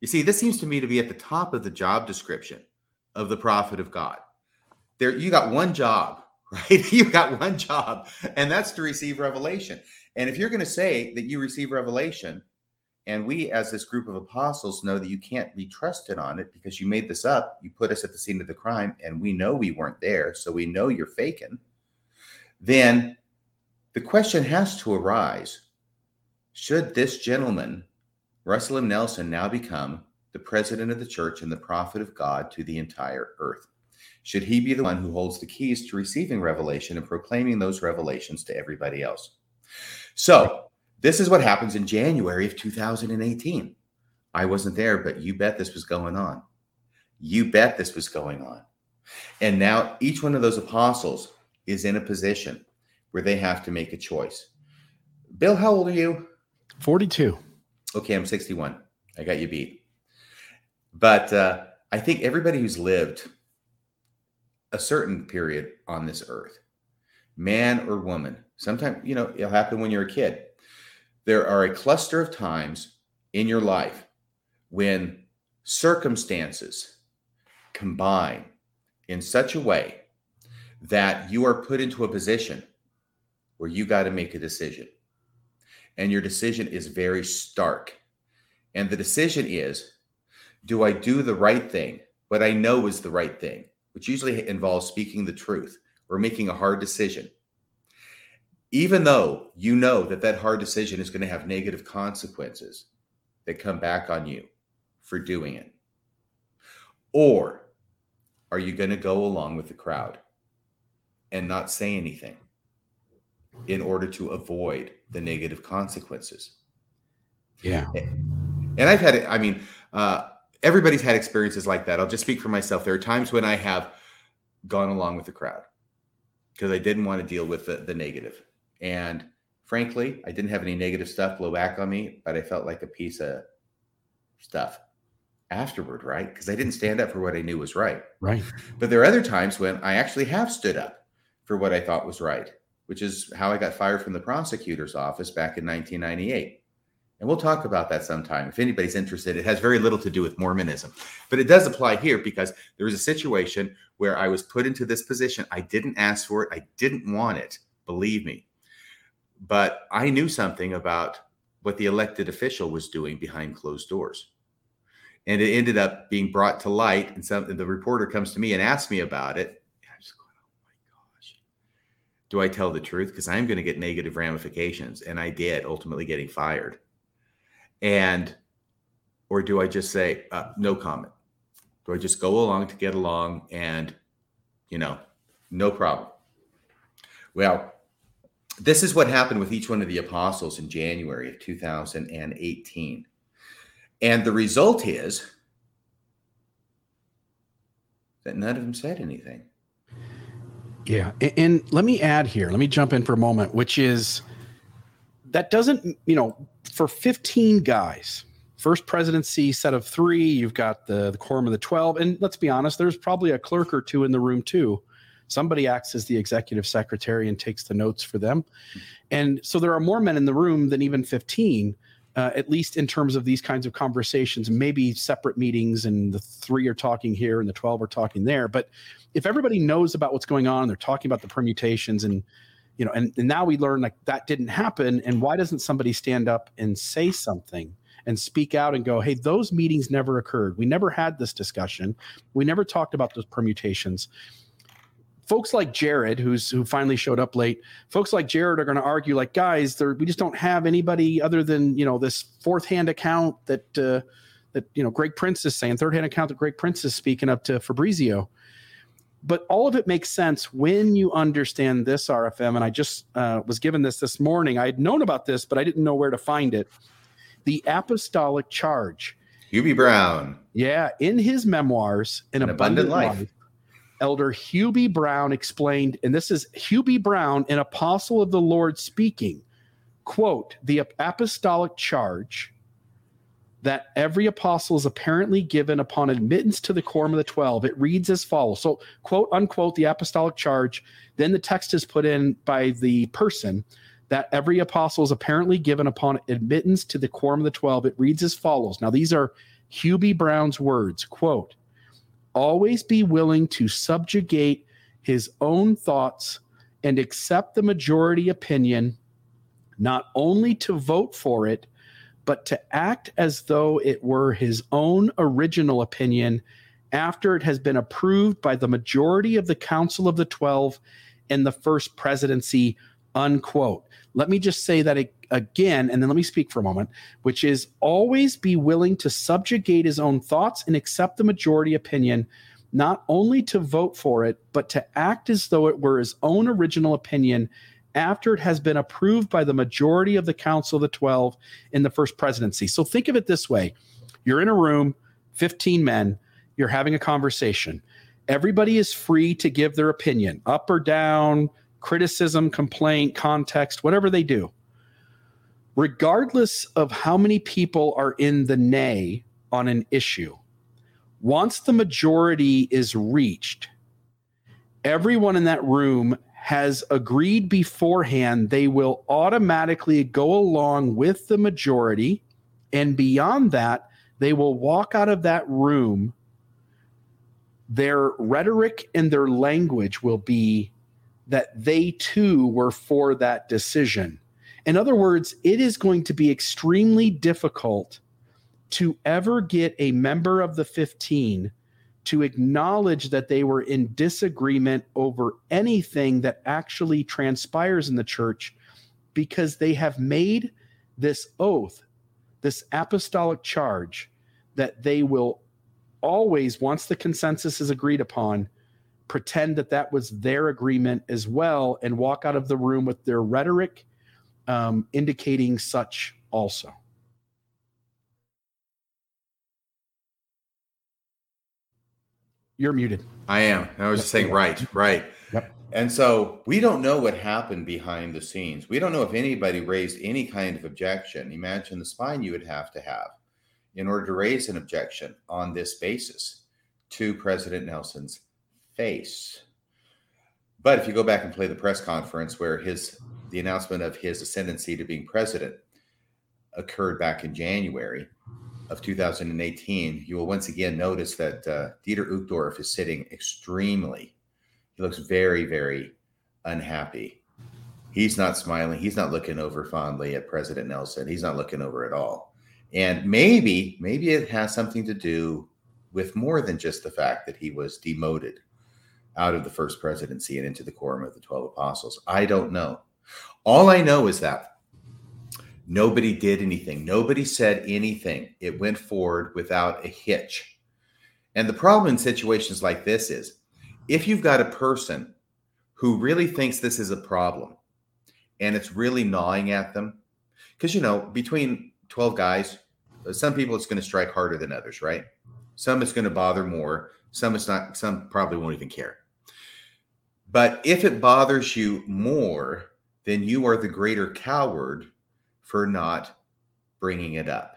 You see, this seems to me to be at the top of the job description of the prophet of God. There, you got one job, right? You got one job, and that's to receive revelation. And if you're going to say that you receive revelation, and we, as this group of apostles, know that you can't be trusted on it because you made this up, you put us at the scene of the crime, and we know we weren't there, so we know you're faking, then the question has to arise should this gentleman, Russell M. Nelson, now become the president of the church and the prophet of God to the entire earth? Should he be the one who holds the keys to receiving revelation and proclaiming those revelations to everybody else? So, this is what happens in January of 2018. I wasn't there, but you bet this was going on. You bet this was going on. And now each one of those apostles is in a position where they have to make a choice. Bill, how old are you? 42. Okay, I'm 61. I got you beat. But uh, I think everybody who's lived a certain period on this earth, man or woman, sometimes, you know, it'll happen when you're a kid. There are a cluster of times in your life when circumstances combine in such a way that you are put into a position where you got to make a decision. And your decision is very stark. And the decision is do I do the right thing, what I know is the right thing, which usually involves speaking the truth or making a hard decision? Even though you know that that hard decision is going to have negative consequences that come back on you for doing it. Or are you going to go along with the crowd and not say anything in order to avoid the negative consequences? Yeah. And I've had it, I mean, uh, everybody's had experiences like that. I'll just speak for myself. There are times when I have gone along with the crowd because I didn't want to deal with the, the negative. And frankly, I didn't have any negative stuff blow back on me, but I felt like a piece of stuff afterward, right? Because I didn't stand up for what I knew was right. Right. But there are other times when I actually have stood up for what I thought was right, which is how I got fired from the prosecutor's office back in 1998. And we'll talk about that sometime. If anybody's interested, it has very little to do with Mormonism, but it does apply here because there was a situation where I was put into this position. I didn't ask for it, I didn't want it, believe me. But I knew something about what the elected official was doing behind closed doors. And it ended up being brought to light and some the reporter comes to me and asks me about it. I'm just going oh my gosh. Do i tell the truth? Because i'm going to get negative ramifications. And i did ultimately getting fired and or do i just say uh, no comment do i just go along to get along and you know no problem well this is what happened with each one of the apostles in january of 2018 and the result is that none of them said anything. Yeah. And, and let me add here, let me jump in for a moment, which is that doesn't, you know, for 15 guys, first presidency set of three, you've got the, the quorum of the 12. And let's be honest, there's probably a clerk or two in the room too. Somebody acts as the executive secretary and takes the notes for them. And so there are more men in the room than even 15. Uh, at least in terms of these kinds of conversations, maybe separate meetings and the three are talking here and the 12 are talking there. But if everybody knows about what's going on, they're talking about the permutations and you know, and, and now we learn like that didn't happen. And why doesn't somebody stand up and say something and speak out and go, hey, those meetings never occurred. We never had this discussion. We never talked about those permutations. Folks like Jared, who's who finally showed up late, folks like Jared are going to argue, like, guys, we just don't have anybody other than you know this fourth hand account that uh, that you know Greg Prince is saying, third hand account that Greg Prince is speaking up to Fabrizio but all of it makes sense when you understand this RFM. And I just uh, was given this this morning. I had known about this, but I didn't know where to find it. The apostolic charge. Hugh B. Brown. Yeah, in his memoirs, An, An Abundant, Abundant Life, Life, Elder Hugh B. Brown explained, and this is Hugh B. Brown, an apostle of the Lord speaking, quote, the apostolic charge that every apostle is apparently given upon admittance to the quorum of the 12. It reads as follows. So, quote unquote, the apostolic charge. Then the text is put in by the person that every apostle is apparently given upon admittance to the quorum of the 12. It reads as follows. Now, these are Hugh B. Brown's words. Quote, always be willing to subjugate his own thoughts and accept the majority opinion, not only to vote for it but to act as though it were his own original opinion after it has been approved by the majority of the Council of the Twelve in the first presidency, unquote. Let me just say that again, and then let me speak for a moment, which is always be willing to subjugate his own thoughts and accept the majority opinion, not only to vote for it, but to act as though it were his own original opinion after it has been approved by the majority of the Council of the 12 in the first presidency. So think of it this way you're in a room, 15 men, you're having a conversation. Everybody is free to give their opinion, up or down, criticism, complaint, context, whatever they do. Regardless of how many people are in the nay on an issue, once the majority is reached, everyone in that room has agreed beforehand they will automatically go along with the majority. And beyond that, they will walk out of that room. Their rhetoric and their language will be that they too were for that decision. In other words, it is going to be extremely difficult to ever get a member of the 15 to acknowledge that they were in disagreement over anything that actually transpires in the church because they have made this oath, this apostolic charge that they will always, once the consensus is agreed upon, pretend that that was their agreement as well and walk out of the room with their rhetoric um, indicating such also. You're muted. I am. I was just saying, right, right. Yep. And so we don't know what happened behind the scenes. We don't know if anybody raised any kind of objection. Imagine the spine you would have to have in order to raise an objection on this basis to President Nelson's face. But if you go back and play the press conference where his the announcement of his ascendancy to being president occurred back in January, of 2018, you will once again notice that uh, Dieter Uchtdorf is sitting extremely, he looks very, very unhappy. He's not smiling. He's not looking over fondly at President Nelson. He's not looking over at all. And maybe, maybe it has something to do with more than just the fact that he was demoted out of the first presidency and into the quorum of the 12 apostles. I don't know. All I know is that Nobody did anything. Nobody said anything. It went forward without a hitch. And the problem in situations like this is if you've got a person who really thinks this is a problem and it's really gnawing at them, because, you know, between 12 guys, uh, some people it's going to strike harder than others, right? Some it's going to bother more. Some it's not, some probably won't even care. But if it bothers you more, then you are the greater coward for not bringing it up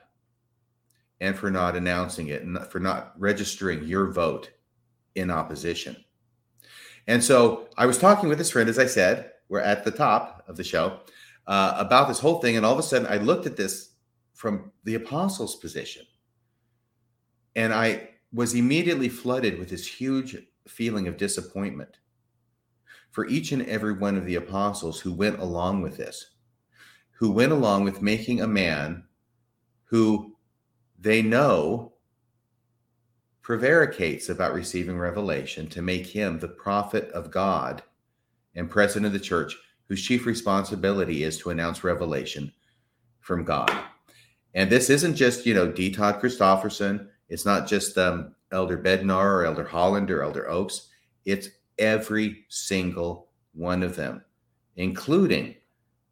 and for not announcing it and for not registering your vote in opposition. And so I was talking with this friend, as I said, we're at the top of the show, uh, about this whole thing. And all of a sudden, I looked at this from the apostles' position. And I was immediately flooded with this huge feeling of disappointment for each and every one of the apostles who went along with this, who went along with making a man who they know prevaricates about receiving revelation to make him the prophet of God and president of the church, whose chief responsibility is to announce revelation from God. And this isn't just, you know, D. Todd Christofferson. It's not just um, Elder Bednar or Elder Holland or Elder Oaks. It's every single one of them, including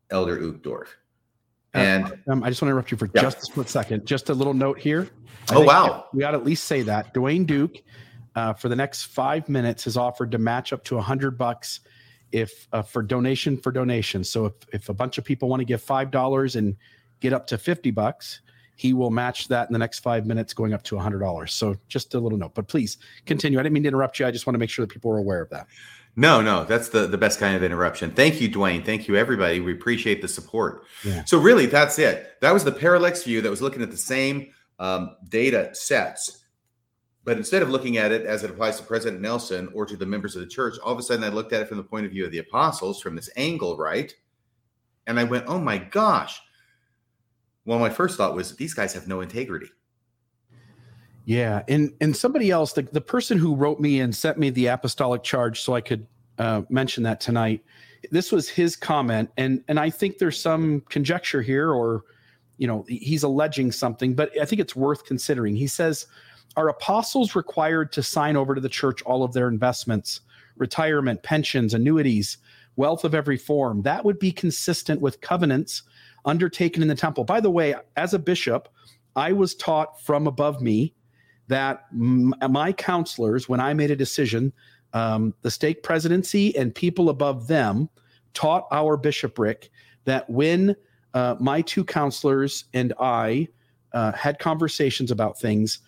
Elder Uchtdorf. Uh, and um, I just want to interrupt you for yeah. just a split second. Just a little note here. I oh wow! We ought to at least say that Dwayne Duke, uh, for the next five minutes, has offered to match up to a hundred bucks if uh, for donation for donation. So if if a bunch of people want to give five dollars and get up to fifty bucks, he will match that in the next five minutes, going up to a hundred dollars. So just a little note, but please continue. I didn't mean to interrupt you. I just want to make sure that people are aware of that. No, no, that's the, the best kind of interruption. Thank you, Dwayne. Thank you, everybody. We appreciate the support. Yeah. So, really, that's it. That was the parallax view that was looking at the same um, data sets. But instead of looking at it as it applies to President Nelson or to the members of the church, all of a sudden I looked at it from the point of view of the apostles from this angle, right? And I went, oh my gosh. Well, my first thought was these guys have no integrity. Yeah, and and somebody else, the, the person who wrote me and sent me the apostolic charge, so I could uh, mention that tonight. This was his comment, and and I think there's some conjecture here, or you know, he's alleging something, but I think it's worth considering. He says, "Are apostles required to sign over to the church all of their investments, retirement, pensions, annuities, wealth of every form? That would be consistent with covenants undertaken in the temple." By the way, as a bishop, I was taught from above me that m- my counselors, when I made a decision, um, the stake presidency and people above them taught our bishopric that when uh, my two counselors and I uh, had conversations about things,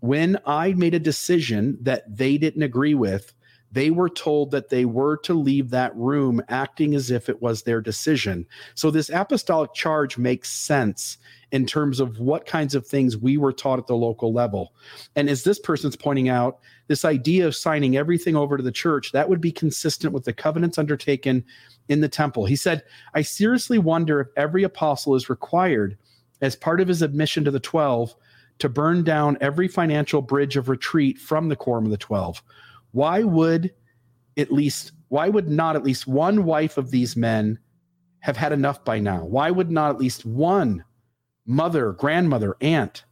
when I made a decision that they didn't agree with, they were told that they were to leave that room acting as if it was their decision. So, this apostolic charge makes sense in terms of what kinds of things we were taught at the local level. And as this person's pointing out, this idea of signing everything over to the church, that would be consistent with the covenants undertaken in the temple. He said, I seriously wonder if every apostle is required, as part of his admission to the 12, to burn down every financial bridge of retreat from the quorum of the 12. Why would at least why would not at least one wife of these men have had enough by now? Why would not at least one mother, grandmother, aunt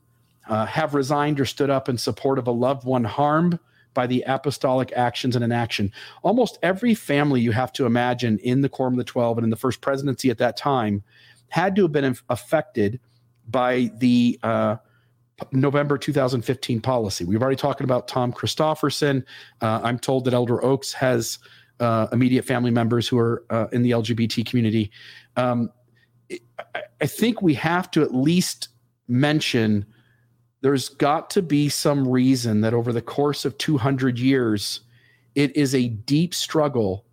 uh, have resigned or stood up in support of a loved one harmed by the apostolic actions and inaction. Almost every family you have to imagine in the Quorum of the Twelve and in the first presidency at that time had to have been affected by the uh, November 2015 policy. We've already talked about Tom Christofferson. Uh, I'm told that Elder Oaks has uh, immediate family members who are uh, in the LGBT community. Um, I think we have to at least mention there's got to be some reason that over the course of 200 years, it is a deep struggle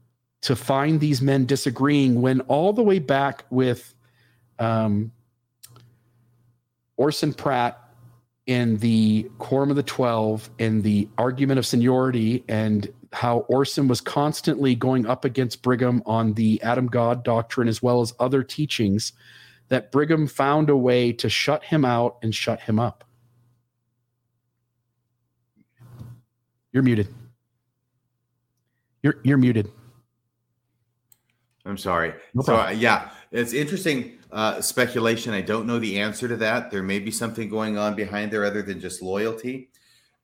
to find these men disagreeing when all the way back with um, Orson Pratt in the Quorum of the Twelve and the argument of seniority and how Orson was constantly going up against Brigham on the Adam God doctrine as well as other teachings that Brigham found a way to shut him out and shut him up. You're muted. You're you're muted. I'm sorry. No so uh, yeah, it's interesting uh, speculation. I don't know the answer to that. There may be something going on behind there other than just loyalty.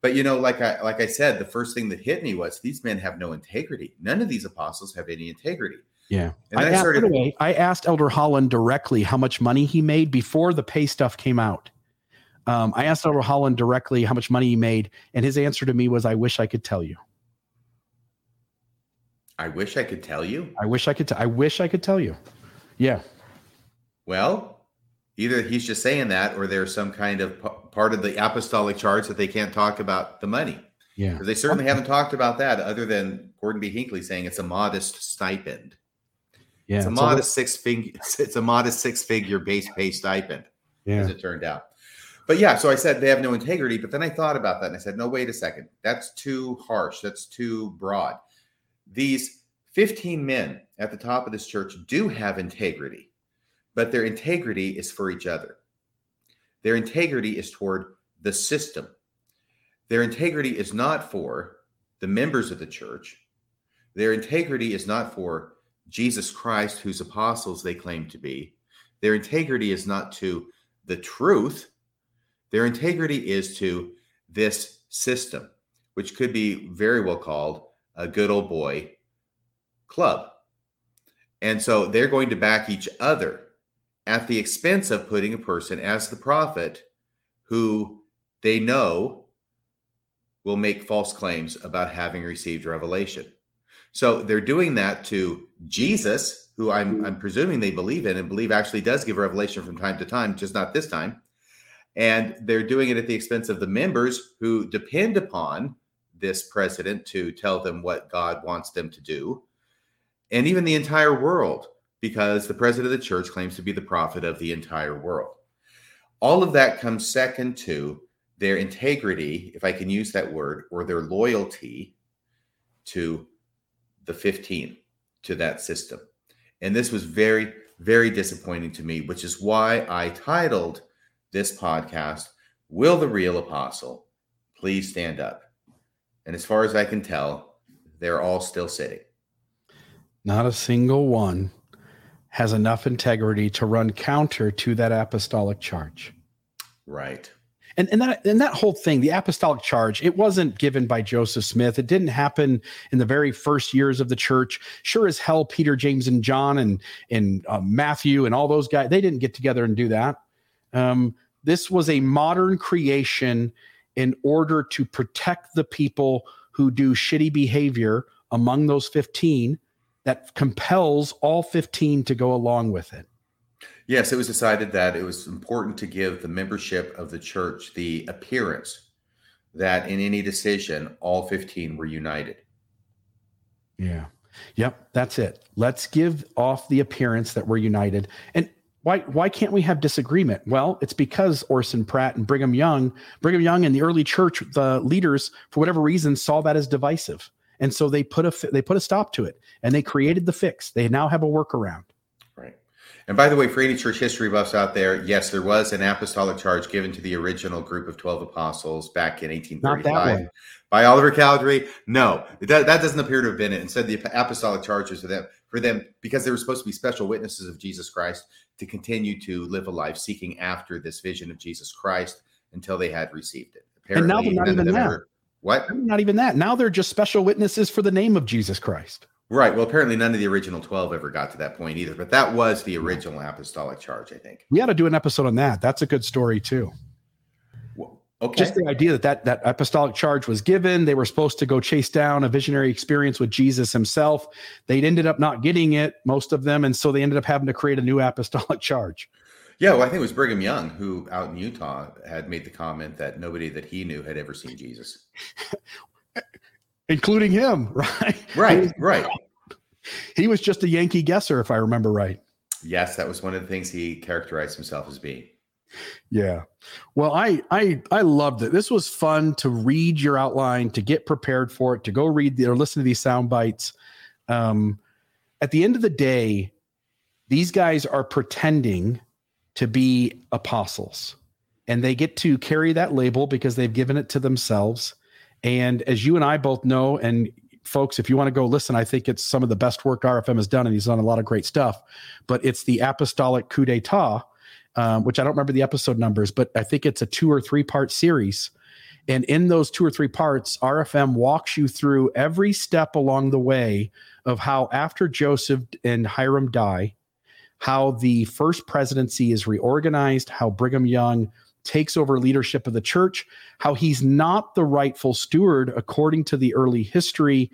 But you know, like I like I said, the first thing that hit me was these men have no integrity. None of these apostles have any integrity. Yeah. And I, I asked, started, way, I asked Elder Holland directly how much money he made before the pay stuff came out. Um, I asked Elder Holland directly how much money he made, and his answer to me was, "I wish I could tell you." I wish I could tell you. I wish I could. T- I wish I could tell you. Yeah. Well, Either he's just saying that, or there's some kind of p- part of the apostolic charge that they can't talk about the money. Yeah. Because they certainly haven't talked about that, other than Gordon B. Hinckley saying it's a modest stipend. Yeah. it's a so modest six figure. It's a modest six figure base pay stipend, yeah. as it turned out. But yeah, so I said they have no integrity. But then I thought about that and I said, no, wait a second. That's too harsh. That's too broad. These 15 men at the top of this church do have integrity, but their integrity is for each other. Their integrity is toward the system. Their integrity is not for the members of the church. Their integrity is not for Jesus Christ, whose apostles they claim to be. Their integrity is not to the truth. Their integrity is to this system, which could be very well called a good old boy club. And so they're going to back each other at the expense of putting a person as the prophet who they know will make false claims about having received revelation. So they're doing that to Jesus, who I'm, mm-hmm. I'm presuming they believe in and believe actually does give revelation from time to time, just not this time. And they're doing it at the expense of the members who depend upon this president to tell them what God wants them to do, and even the entire world, because the president of the church claims to be the prophet of the entire world. All of that comes second to their integrity, if I can use that word, or their loyalty to the 15, to that system. And this was very, very disappointing to me, which is why I titled this podcast, Will the Real Apostle Please Stand Up? And as far as I can tell, they're all still sitting. Not a single one has enough integrity to run counter to that apostolic charge. Right. And, and that and that whole thing, the apostolic charge, it wasn't given by Joseph Smith. It didn't happen in the very first years of the church. Sure as hell, Peter, James, and John, and and uh, Matthew, and all those guys, they didn't get together and do that. Um, this was a modern creation in order to protect the people who do shitty behavior among those 15 that compels all 15 to go along with it. Yes, it was decided that it was important to give the membership of the church the appearance that in any decision, all 15 were united. Yeah. Yep, that's it. Let's give off the appearance that we're united. And why why can't we have disagreement? Well, it's because Orson Pratt and Brigham Young, Brigham Young and the early church, the leaders, for whatever reason, saw that as divisive, and so they put a they put a stop to it, and they created the fix. They now have a workaround. Right. And by the way, for any church history buffs out there, yes, there was an apostolic charge given to the original group of 12 apostles back in 1835 by Oliver Cowdery. No, that, that doesn't appear to have been it. Instead, the apostolic charges for them, for them because they were supposed to be special witnesses of Jesus Christ to continue to live a life seeking after this vision of Jesus Christ until they had received it. Apparently, and now they're not even that. What? Not even that. Now they're just special witnesses for the name of Jesus Christ. Right. Well, apparently none of the original 12 ever got to that point either, but that was the original apostolic charge, I think. We ought to do an episode on that. That's a good story too. Well, okay. Just the idea that, that that apostolic charge was given. They were supposed to go chase down a visionary experience with Jesus himself. They'd ended up not getting it, most of them. And so they ended up having to create a new apostolic charge. Yeah, well, I think it was Brigham Young who out in Utah had made the comment that nobody that he knew had ever seen Jesus. Including him, right? Right, right. He was just a Yankee guesser, if I remember right. Yes, that was one of the things he characterized himself as being. Yeah. Well, I I I loved it. This was fun to read your outline, to get prepared for it, to go read the, or listen to these sound bites. Um, at the end of the day, these guys are pretending to be apostles, and they get to carry that label because they've given it to themselves. And as you and I both know, and folks, if you want to go listen, I think it's some of the best work RFM has done, and he's done a lot of great stuff. But it's the apostolic coup d'etat, um, which I don't remember the episode numbers, but I think it's a two or three part series. And in those two or three parts, RFM walks you through every step along the way of how, after Joseph and Hyrum die, how the first presidency is reorganized, how Brigham Young takes over leadership of the church, how he's not the rightful steward according to the early history,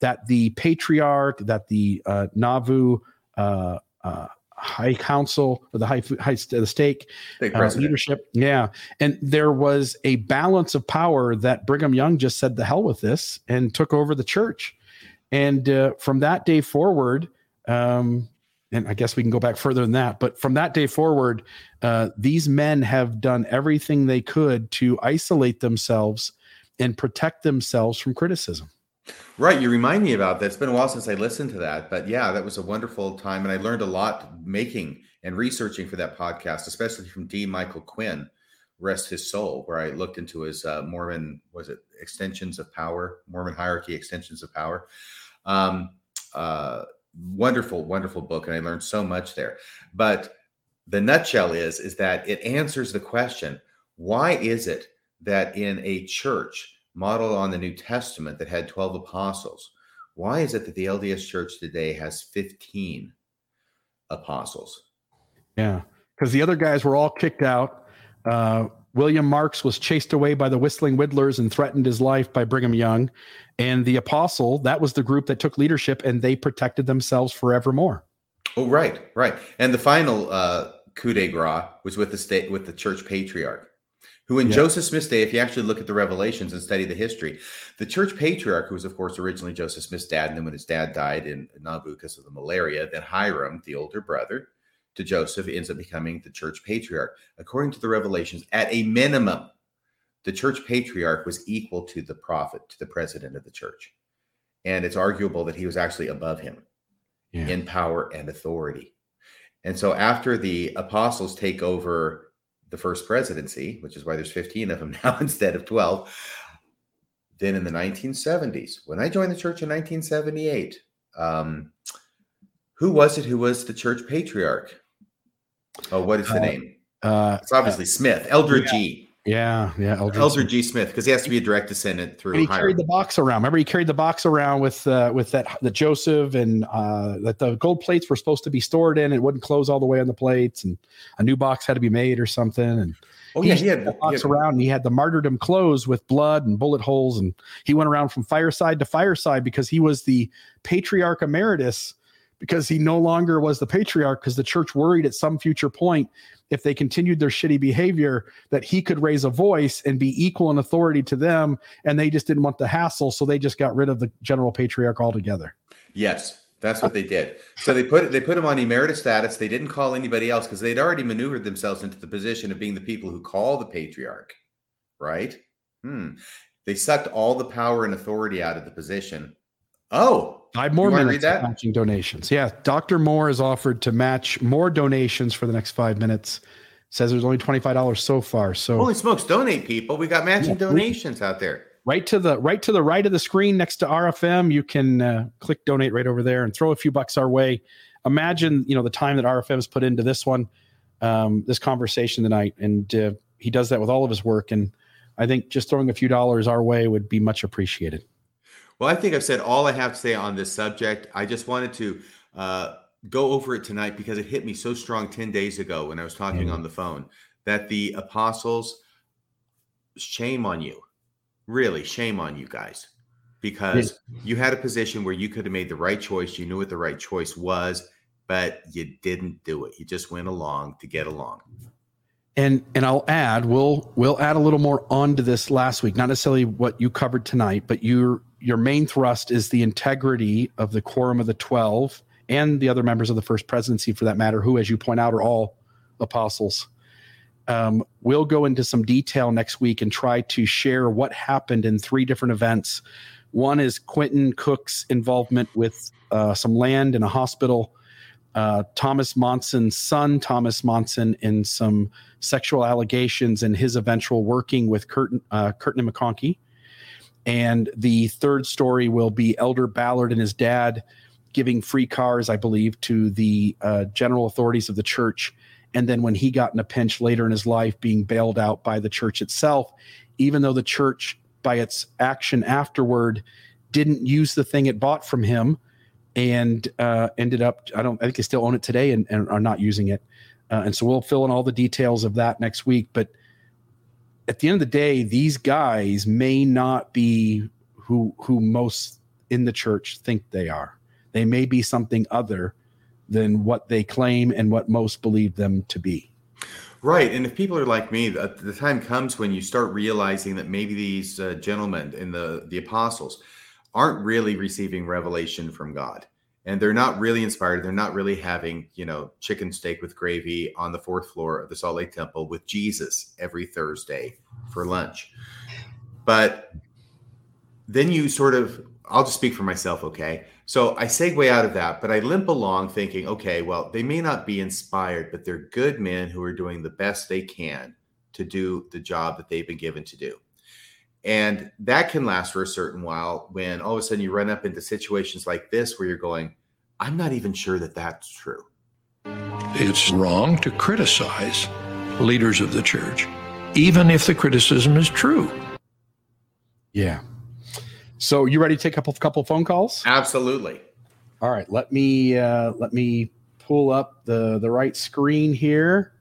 that the patriarch, that the uh, Nauvoo uh, uh, high council or the high high the stake uh, leadership. Yeah, and there was a balance of power that Brigham Young just said the hell with this and took over the church. And uh, from that day forward, um, and I guess we can go back further than that, but from that day forward, uh, these men have done everything they could to isolate themselves and protect themselves from criticism. Right. You remind me about that. It's been a while since I listened to that, but yeah, that was a wonderful time. And I learned a lot making and researching for that podcast, especially from D. Michael Quinn, rest his soul, where I looked into his uh, Mormon, was it extensions of power, Mormon hierarchy, extensions of power. Um, uh, wonderful, wonderful book. And I learned so much there. But the nutshell is, is that it answers the question, why is it that in a church, modeled on the New Testament that had 12 apostles. Why is it that the LDS church today has 15 apostles? Yeah, because the other guys were all kicked out. Uh, William Marks was chased away by the Whistling Whittlers and threatened his life by Brigham Young. And the apostle, that was the group that took leadership and they protected themselves forevermore. Oh, right, right. And the final uh, coup de grace was with the state, with the church patriarch who in yeah. Joseph Smith's day, if you actually look at the revelations and study the history, the church patriarch, who was, of course, originally Joseph Smith's dad, and then when his dad died in Nauvoo because of the malaria, then Hyrum, the older brother to Joseph, ends up becoming the church patriarch. According to the revelations, at a minimum, the church patriarch was equal to the prophet, to the president of the church. And it's arguable that he was actually above him yeah. in power and authority. And so after the apostles take over the first presidency, which is why there's 15 of them now instead of 12. Then in the 1970s, when I joined the church in 1978, um, who was it who was the church patriarch? Oh, what is the uh, name? Uh, it's obviously uh, Smith, Elder yeah. G. Yeah, yeah, Eldridge, Eldridge G. Smith, because he has to be a direct descendant through. And he carried the box around. Remember, he carried the box around with uh, with that the Joseph and uh, that the gold plates were supposed to be stored in. It wouldn't close all the way on the plates, and a new box had to be made or something. And oh yeah, he had the box had, around. And he had the martyrdom clothes with blood and bullet holes, and he went around from fireside to fireside because he was the patriarch emeritus because he no longer was the patriarch because the church worried at some future point if they continued their shitty behavior that he could raise a voice and be equal in authority to them and they just didn't want the hassle so they just got rid of the general patriarch altogether. Yes that's what they did. So they put they put him on emeritus status. They didn't call anybody else because they'd already maneuvered themselves into the position of being the people who call the patriarch right? Hmm. They sucked all the power and authority out of the position oh Five more minutes matching donations. Yeah, Dr. Moore is offered to match more donations for the next five minutes. Says there's only twenty five dollars so far. So holy smokes, donate people! We got matching yeah, donations out there. Right to the right to the right of the screen next to RFM, you can uh, click donate right over there and throw a few bucks our way. Imagine you know the time that RFM has put into this one, um, this conversation tonight, and uh, he does that with all of his work. And I think just throwing a few dollars our way would be much appreciated. Well, I think I've said all I have to say on this subject. I just wanted to uh, go over it tonight because it hit me so strong 10 days ago when I was talking mm-hmm. on the phone that the apostles, shame on you. Really, shame on you guys because you had a position where you could have made the right choice. You knew what the right choice was, but you didn't do it. You just went along to get along. And and I'll add, we'll we'll add a little more onto this last week, not necessarily what you covered tonight, but your your main thrust is the integrity of the quorum of the 12 and the other members of the first presidency for that matter who as you point out are all apostles. Um, we'll go into some detail next week and try to share what happened in three different events. One is Quentin Cook's involvement with uh, some land in a hospital uh, Thomas Monson's son Thomas Monson in some sexual allegations and his eventual working with Kirton, uh, Kirton and McConkie and the third story will be Elder Ballard and his dad giving free cars, I believe, to the uh, general authorities of the church. And then when he got in a pinch later in his life, being bailed out by the church itself, even though the church, by its action afterward, didn't use the thing it bought from him and uh, ended up, I don't, I think they still own it today and, and are not using it. Uh, and so we'll fill in all the details of that next week. But at the end of the day, these guys may not be who who most in the church think they are. They may be something other than what they claim and what most believe them to be. Right. And if people are like me, the, the time comes when you start realizing that maybe these uh, gentlemen and the, the apostles aren't really receiving revelation from God. And they're not really inspired. They're not really having, you know, chicken steak with gravy on the fourth floor of the Salt Lake Temple with Jesus every Thursday for lunch. But then you sort of, I'll just speak for myself, okay? So I segue out of that, but I limp along thinking, okay, well, they may not be inspired, but they're good men who are doing the best they can to do the job that they've been given to do. And that can last for a certain while when all of a sudden you run up into situations like this where you're going, I'm not even sure that that's true. It's wrong to criticize leaders of the church, even if the criticism is true. Yeah. So you ready to take a couple couple phone calls? Absolutely. All right, let me uh, let me pull up the the right screen here.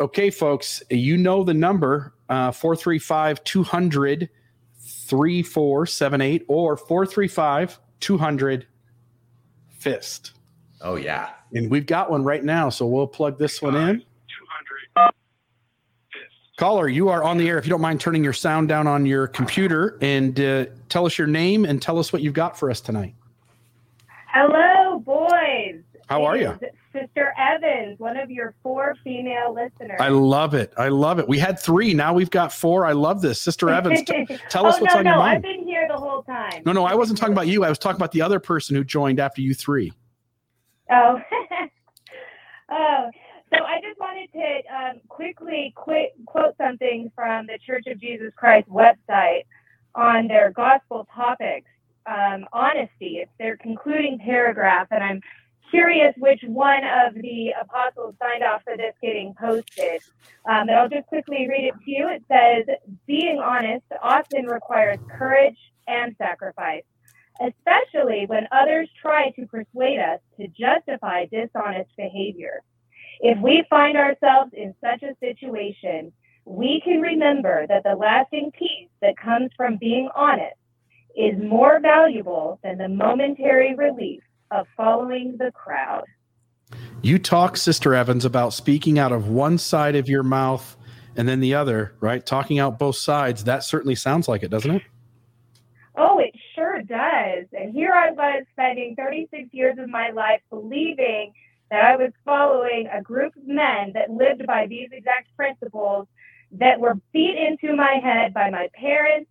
Okay, folks, you know the number 435 200 3478 or 435 200 fist. Oh, yeah. And we've got one right now, so we'll plug this one in. 200 Caller, you are on the air. If you don't mind turning your sound down on your computer and uh, tell us your name and tell us what you've got for us tonight. Hello, boys. How are you? Sister Evans, one of your four female listeners. I love it. I love it. We had three. Now we've got four. I love this. Sister Evans, t- tell us oh, what's no, on no, your mind. I've been here the whole time. No, no, I wasn't talking about you. I was talking about the other person who joined after you three. Oh. oh. So I just wanted to um, quickly quit, quote something from the Church of Jesus Christ website on their gospel topics. Um, honesty. It's their concluding paragraph, and I'm curious which one of the apostles signed off for this getting posted. Um, but I'll just quickly read it to you. It says, Being honest often requires courage and sacrifice, especially when others try to persuade us to justify dishonest behavior. If we find ourselves in such a situation, we can remember that the lasting peace that comes from being honest is more valuable than the momentary relief of following the crowd. You talk, Sister Evans, about speaking out of one side of your mouth and then the other, right? Talking out both sides. That certainly sounds like it, doesn't it? Oh, it sure does. And here I was spending 36 years of my life believing that I was following a group of men that lived by these exact principles that were beat into my head by my parents,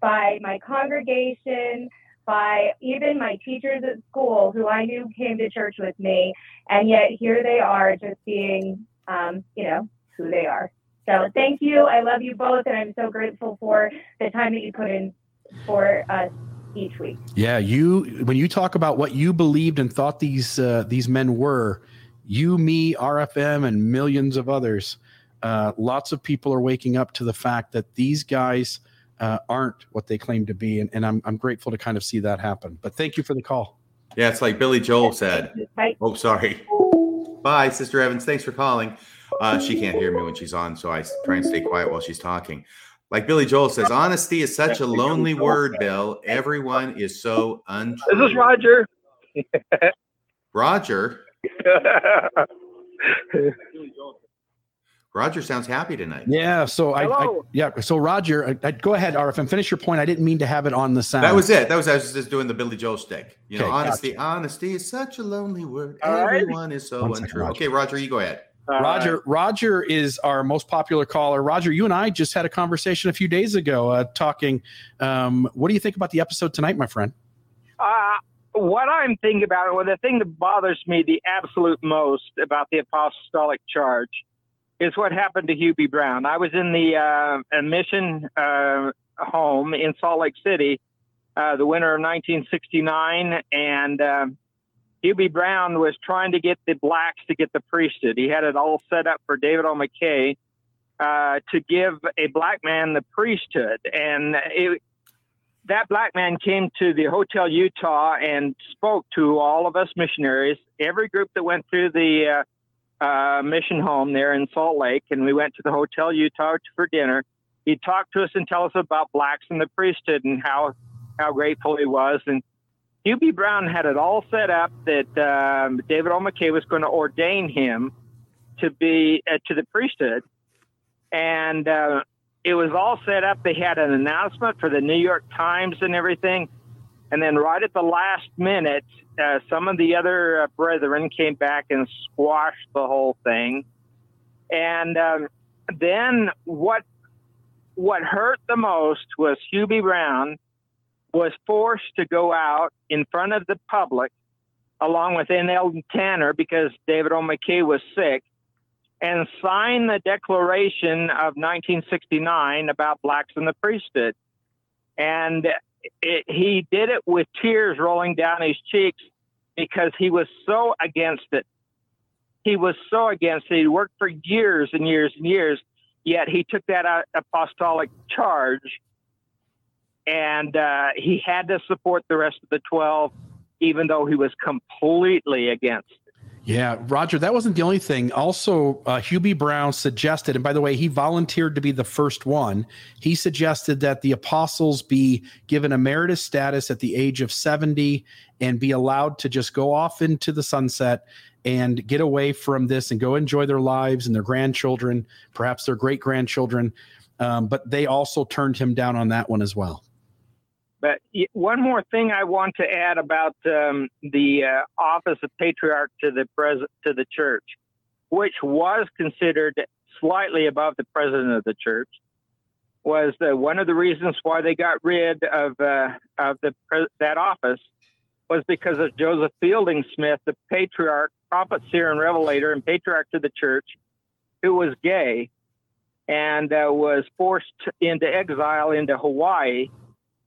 by my congregation, by even my teachers at school who I knew came to church with me. And yet here they are just being, um, you know, who they are. So thank you. I love you both. And I'm so grateful for the time that you put in for us each week. Yeah, you when you talk about what you believed and thought these uh, these men were, you, me, RFM, and millions of others, uh, lots of people are waking up to the fact that these guys uh, aren't what they claim to be, and, and I'm I'm grateful to kind of see that happen. But thank you for the call. Yeah, it's like Billy Joel said. Bye. Oh, sorry. Bye, Sister Evans. Thanks for calling. Uh, she can't hear me when she's on, so I try and stay quiet while she's talking. Like Billy Joel says, honesty is such a lonely word, Bill. Everyone is so untrue. This is Roger. Roger. Roger sounds happy tonight. Yeah. So I, I yeah. So Roger, I, I, go ahead, RFM. Finish your point. I didn't mean to have it on the sound. That was it. That was I was just doing the Billy Joel stick. You know, Okay, honesty. Honesty is such a lonely word. All right. Everyone is so One second, untrue. Roger. Okay, Roger, you go ahead. Roger. Roger is our most popular caller. Roger, you and I just had a conversation a few days ago, uh, talking. Um, what do you think about the episode tonight, my friend? Uh, what I'm thinking about, well, the thing that bothers me the absolute most about the apostolic charge is what happened to Hugh B. Brown. I was in the uh, mission uh, home in Salt Lake City uh, the winter of 1969, and um Hubie Brown was trying to get the blacks to get the priesthood. He had it all set up for David O. McKay uh, to give a black man the priesthood, and it, that black man came to the Hotel Utah and spoke to all of us missionaries, every group that went through the uh, mission home there in Salt Lake, and we went to the Hotel Utah for dinner. He talked to us and tell us about blacks and the priesthood and how how grateful he was. And B. Brown had it all set up that um, David O. McKay was going to ordain him to be uh, to the priesthood, and uh, it was all set up. They had an announcement for the New York Times and everything, and then right at the last minute, uh, some of the other uh, brethren came back and squashed the whole thing. And um, then what what hurt the most was Hugh B. Brown was forced to go out in front of the public along with N. Tanner because David O. McKay was sick and sign the Declaration of 1969 about blacks in the priesthood. And it, he did it with tears rolling down his cheeks because he was so against it. He was so against it. He worked for years and years and years, yet he took that apostolic charge and uh, he had to support the rest of the 12, even though he was completely against yeah, Roger, that wasn't the only thing. Also, uh, B. Brown suggested, and by the way, he volunteered to be the first one. He suggested that the apostles be given emeritus status at the age of 70 and be allowed to just go off into the sunset and get away from this and go enjoy their lives and their grandchildren, perhaps their great grandchildren. Um, but they also turned him down on that one as well. But one more thing I want to add about um, the uh, office of patriarch to the pres- to the church, which was considered slightly above the president of the church, was uh, one of the reasons why they got rid of uh, of the that office was because of Joseph Fielding Smith, the patriarch, prophet, seer, and revelator, and patriarch to the church, who was gay and uh, was forced into exile into Hawaii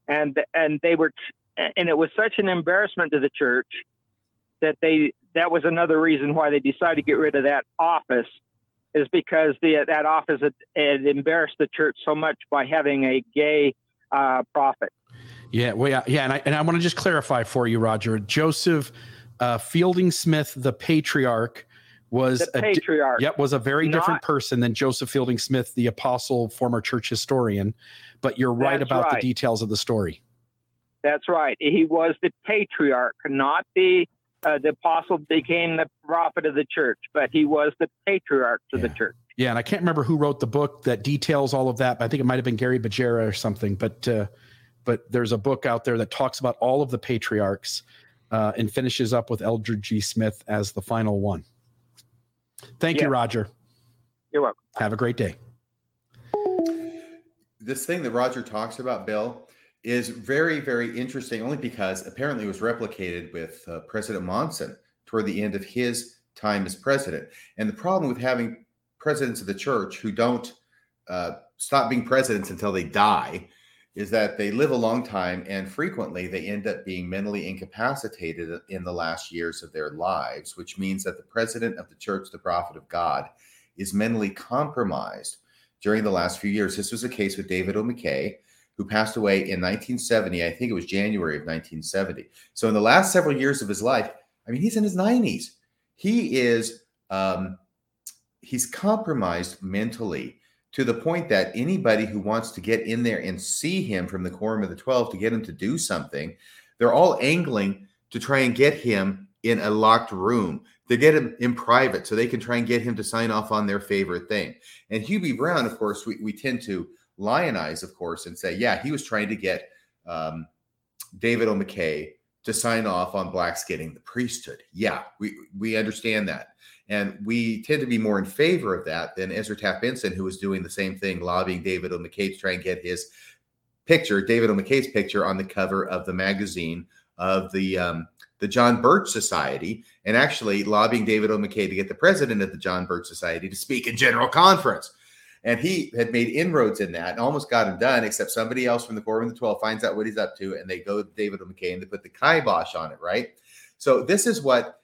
and and they were and it was such an embarrassment to the church that they that was another reason why they decided to get rid of that office is because the that office had, had embarrassed the church so much by having a gay uh, prophet. Yeah, well, yeah, yeah, and I and I want to just clarify for you, Roger. Joseph uh, Fielding Smith, the patriarch, was the patriarch. A, yep, was a very Not, different person than Joseph Fielding Smith, the apostle, former church historian but you're right about right. the details of the story. That's right. He was the patriarch, not the uh, the apostle became the prophet of the church, but he was the patriarch to yeah. the church. Yeah, and I can't remember who wrote the book that details all of that. But I think it might have been Gary Bajera or something. But uh, but there's a book out there that talks about all of the patriarchs uh, and finishes up with Eldred G. Smith as the final one. Thank you, Roger. You're welcome. Have a great day this thing that Roger talks about, Bill, is very, very interesting only because apparently it was replicated with uh, President Monson toward the end of his time as president. And the problem with having presidents of the church who don't uh, stop being presidents until they die is that they live a long time and frequently they end up being mentally incapacitated in the last years of their lives, which means that the president of the church, the prophet of God, is mentally compromised during the last few years. This was the case with David O. McKay, who passed away in 1970. I think it was January of 1970. So in the last several years of his life, I mean, he's in his 90s. He is um, he's compromised mentally to the point that anybody who wants to get in there and see him from the quorum of the 12 to get him to do something, they're all angling to try and get him in a locked room they get him in private so they can try and get him to sign off on their favorite thing. And Hugh B. Brown, of course, we, we tend to lionize, of course, and say, yeah, he was trying to get um, David O. McKay to sign off on blacks getting the priesthood. Yeah, we, we understand that. And we tend to be more in favor of that than Ezra Taft Benson, who was doing the same thing, lobbying David O. McKay to try and get his picture, David O. McKay's picture, on the cover of the magazine of the um, the John Birch Society and actually lobbying David O. McKay to get the president of the John Birch Society to speak in general conference. And he had made inroads in that and almost got him done, except somebody else from the Quorum of the 12 finds out what he's up to and they go to David and they put the kibosh on it, right? So this is what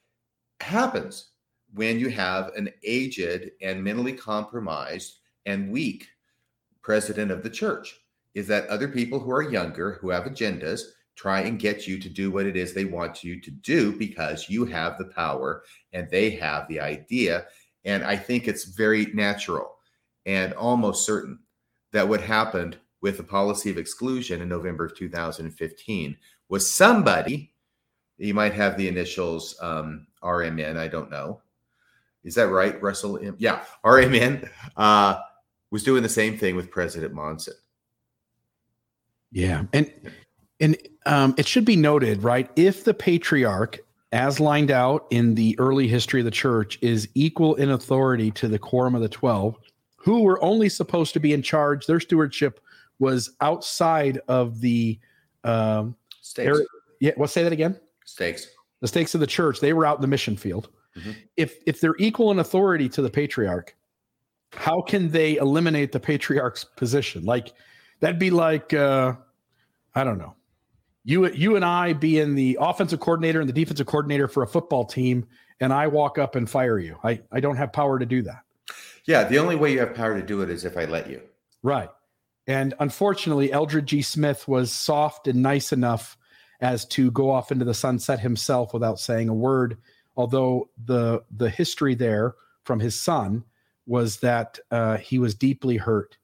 happens when you have an aged and mentally compromised and weak president of the church is that other people who are younger who have agendas try and get you to do what it is they want you to do because you have the power and they have the idea. And I think it's very natural and almost certain that what happened with the policy of exclusion in November of 2015 was somebody, you might have the initials um, RMN. I don't know. Is that right, Russell? Yeah, RMN uh, was doing the same thing with President Monson. Yeah, and and um, it should be noted, right? If the patriarch, as lined out in the early history of the church, is equal in authority to the quorum of the twelve, who were only supposed to be in charge, their stewardship was outside of the um, stakes. Area, yeah, what say that again? Stakes. The stakes of the church. They were out in the mission field. Mm-hmm. If if they're equal in authority to the patriarch, how can they eliminate the patriarch's position? Like that'd be like uh, I don't know. You you and I being the offensive coordinator and the defensive coordinator for a football team, and I walk up and fire you. I I don't have power to do that. Yeah, the only way you have power to do it is if I let you. Right. And unfortunately, Eldred G. Smith was soft and nice enough as to go off into the sunset himself without saying a word. Although the the history there from his son was that uh, he was deeply hurt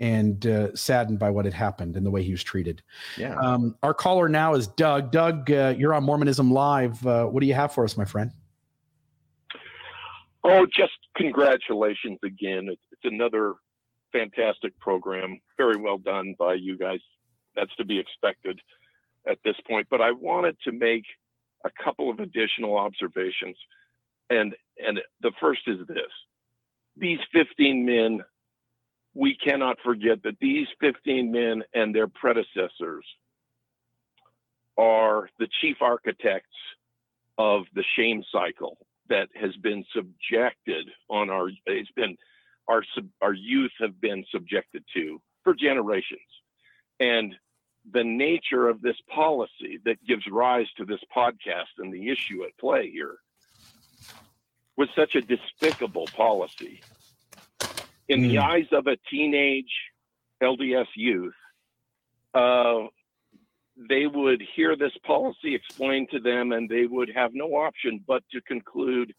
and uh, saddened by what had happened and the way he was treated. Yeah. Um, our caller now is Doug. Doug, uh, you're on Mormonism Live. Uh, what do you have for us, my friend? Oh, just congratulations again. It's, it's another fantastic program. Very well done by you guys. That's to be expected at this point. But I wanted to make a couple of additional observations. And and the first is this. These 15 men, we cannot forget that these 15 men and their predecessors are the chief architects of the shame cycle that has been subjected on our it's been our our youth have been subjected to for generations and the nature of this policy that gives rise to this podcast and the issue at play here was such a despicable policy in mm. the hmm. eyes of a teenage LDS youth uh, they would hear this policy explained to them and they would have no option but to conclude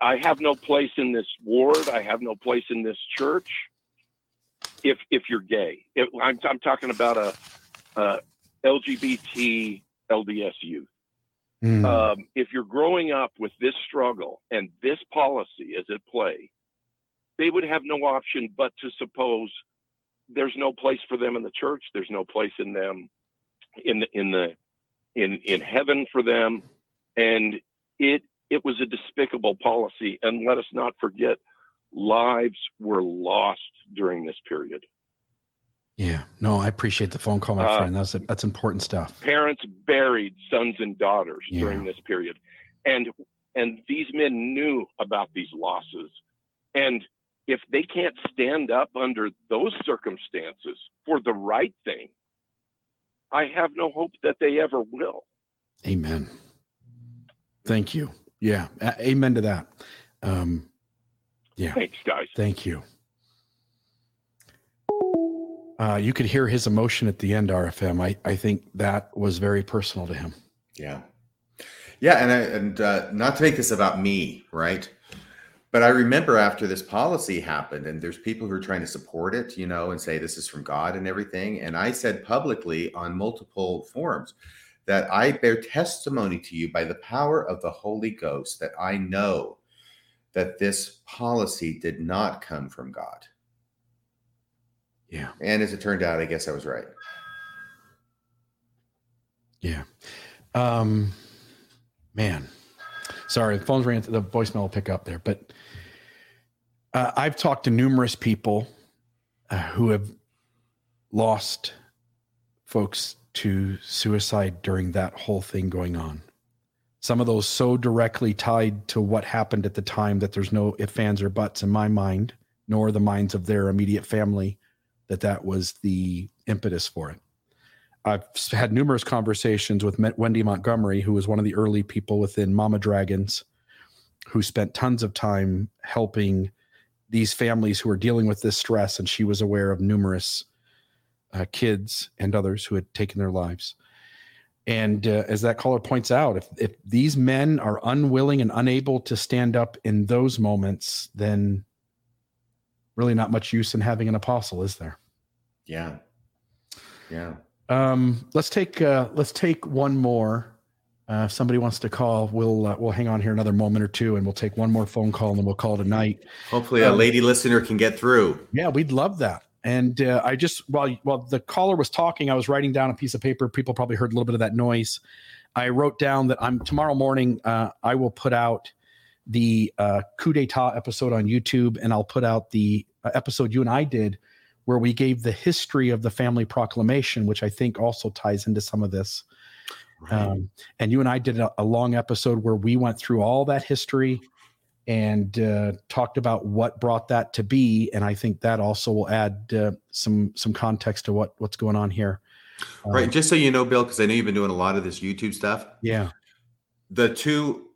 I have no place in this ward. I have no place in this church. If if you're gay, if, I'm I'm talking about a, a LGBT LDS youth. Mm. Um, if you're growing up with this struggle and this policy is at play, they would have no option but to suppose there's no place for them in the church. There's no place in them in the, in the in in heaven for them, and it it was a despicable policy. And let us not forget, lives were lost during this period. Yeah, no, I appreciate the phone call, my uh, friend. That's that's important stuff. Parents buried sons and daughters yeah. during this period, and and these men knew about these losses, and if they can't stand up under those circumstances for the right thing, I have no hope that they ever will. Amen. Thank you. Yeah, amen to that. Um, yeah. Thanks, guys. Thank you. Uh, you could hear his emotion at the end, RFM. I, I think that was very personal to him. Yeah. Yeah. And, I, and uh, not to make this about me, right? But I remember after this policy happened, and there's people who are trying to support it, you know, and say this is from God and everything. And I said publicly on multiple forums, that I bear testimony to you by the power of the Holy Ghost that I know that this policy did not come from God. Yeah. And as it turned out, I guess I was right. Yeah. Um man. Sorry, the phone's ringing. The voicemail will pick up there, but uh, I've talked to numerous people uh, who have lost folks to suicide during that whole thing going on. Some of those so directly tied to what happened at the time that there's no ifs, ands, or buts in my mind, nor the minds of their immediate family, that that was the impetus for it. I've had numerous conversations with Wendy Montgomery, who was one of the early people within Mama Dragons, who spent tons of time helping these families who are dealing with this stress. And she was aware of numerous uh, kids and others who had taken their lives. And uh, as that caller points out, if, if these men are unwilling and unable to stand up in those moments, then really not much use in having an apostle, is there? Yeah. Yeah. Um, let's take uh, let's take one more. Uh, if somebody wants to call, we'll uh, we'll hang on here another moment or two, and we'll take one more phone call, and then we'll call tonight. Hopefully, a Um, lady listener can get through. Yeah, we'd love that. And uh, I just while while the caller was talking, I was writing down a piece of paper. People probably heard a little bit of that noise. I wrote down that I'm tomorrow morning. Uh, I will put out the uh, coup d'état episode on YouTube, and I'll put out the uh, episode you and I did where we gave the history of the family proclamation, which I think also ties into some of this. Um, and you and I did a, a long episode where we went through all that history and uh, talked about what brought that to be. And I think that also will add uh, some some context to what what's going on here. Um, right. Just so you know, Bill, because I know you've been doing a lot of this YouTube stuff. Yeah. The two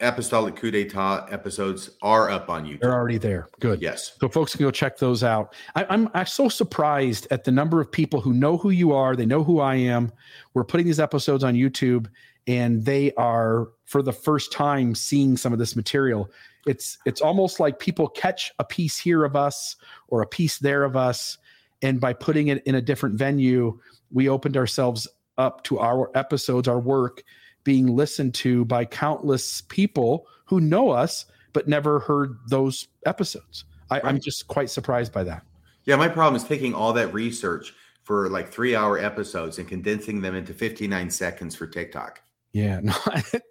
apostolic coup d'etat episodes are up on YouTube. They're already there. Good. Yes. So folks can go check those out. I, I'm I'm so surprised at the number of people who know who you are. They know who I am. We're putting these episodes on YouTube, and they are for the first time seeing some of this material. It's it's almost like people catch a piece here of us or a piece there of us, and by putting it in a different venue, we opened ourselves up to our episodes, our work being listened to by countless people who know us but never heard those episodes. I, I'm just quite surprised by that. Yeah, my problem is taking all that research for like three hour episodes and condensing them into 59 seconds for TikTok. Yeah, no,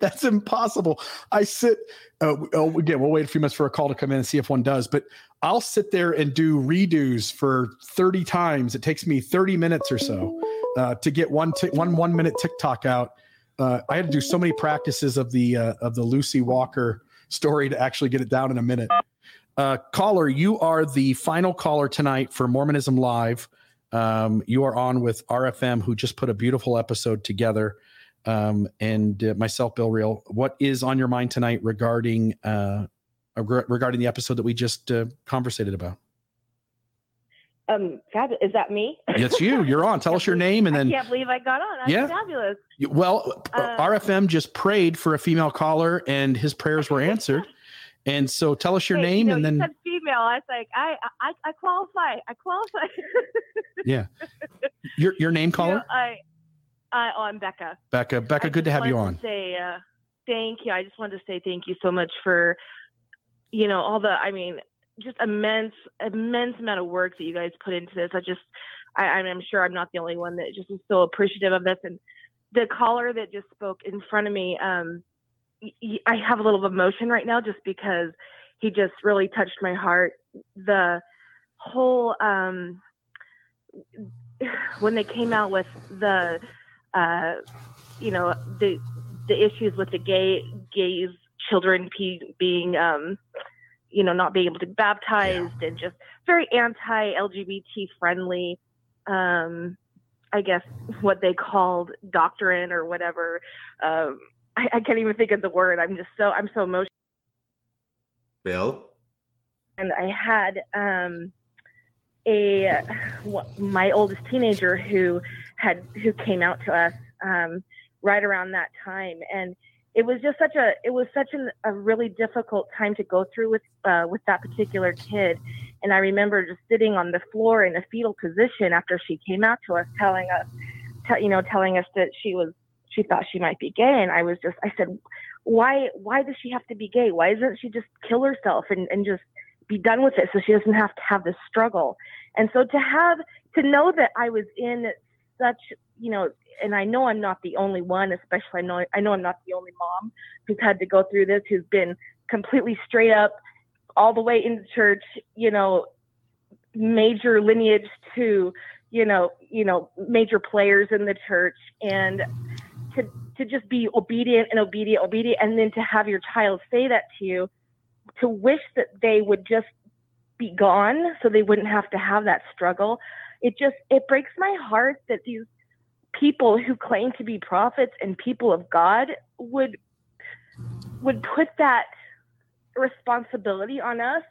that's impossible. I sit. Uh, oh, again, we'll wait a few minutes for a call to come in and see if one does. But I'll sit there and do redos for thirty times. It takes me thirty minutes or so uh, to get one t- one one minute TikTok out. Uh, I had to do so many practices of the uh, of the Lucy Walker story to actually get it down in a minute. Uh, caller, you are the final caller tonight for Mormonism Live. Um, you are on with RFM, who just put a beautiful episode together um, and uh, myself, Bill Reel. What is on your mind tonight regarding uh, regarding the episode that we just uh, conversated about? Um, fab- is that me? It's you. You're on. Tell us your name and I then. can't believe I got on. That's Yeah. fabulous. Well, Uh, RFM just prayed for a female caller, and his prayers were answered. And so, tell us your Hey, name, you know, and then said female. I was like, I, I, I qualify. I qualify. yeah, your your name, You know, caller, I, I, oh, I'm Becca. Becca. Becca, I good to have you on. to Say uh, thank you. I just wanted to say thank you so much for, you know, all the. I mean, just immense, immense amount of work that you guys put into this. I just, I, I'm sure I'm not the only one that just is so appreciative of this. And the caller that just spoke in front of me, um, I have a little emotion right now just because he just really touched my heart. The whole um, when they came out with the uh, you know the the issues with the gay gays children pe- being um, you know not being able to be baptized and just very anti LGBT friendly um, I guess what they called doctrine or whatever um, I, I can't even think of the word I'm just so I'm so emotional Bill? and I had um, a my oldest teenager who had who came out to us um, right around that time, and it was just such a it was such an, a really difficult time to go through with uh, with that particular kid. And I remember just sitting on the floor in a fetal position after she came out to us, telling us, you know, telling us that she was she thought she might be gay, and I was just I said, why why does she have to be gay? Why doesn't she just kill herself and and just be done with it so she doesn't have to have this struggle. And so to have to know that I was in such, you know, and I know I'm not the only one, especially I know I know I'm not the only mom who's had to go through this, who's been completely straight up all the way into church, you know, major lineage to, you know, you know, major players in the church. And to to just be obedient and obedient, obedient, and then to have your child say that to you to wish that they would just be gone so they wouldn't have to have that struggle it just it breaks my heart that these people who claim to be prophets and people of god would would put that responsibility on us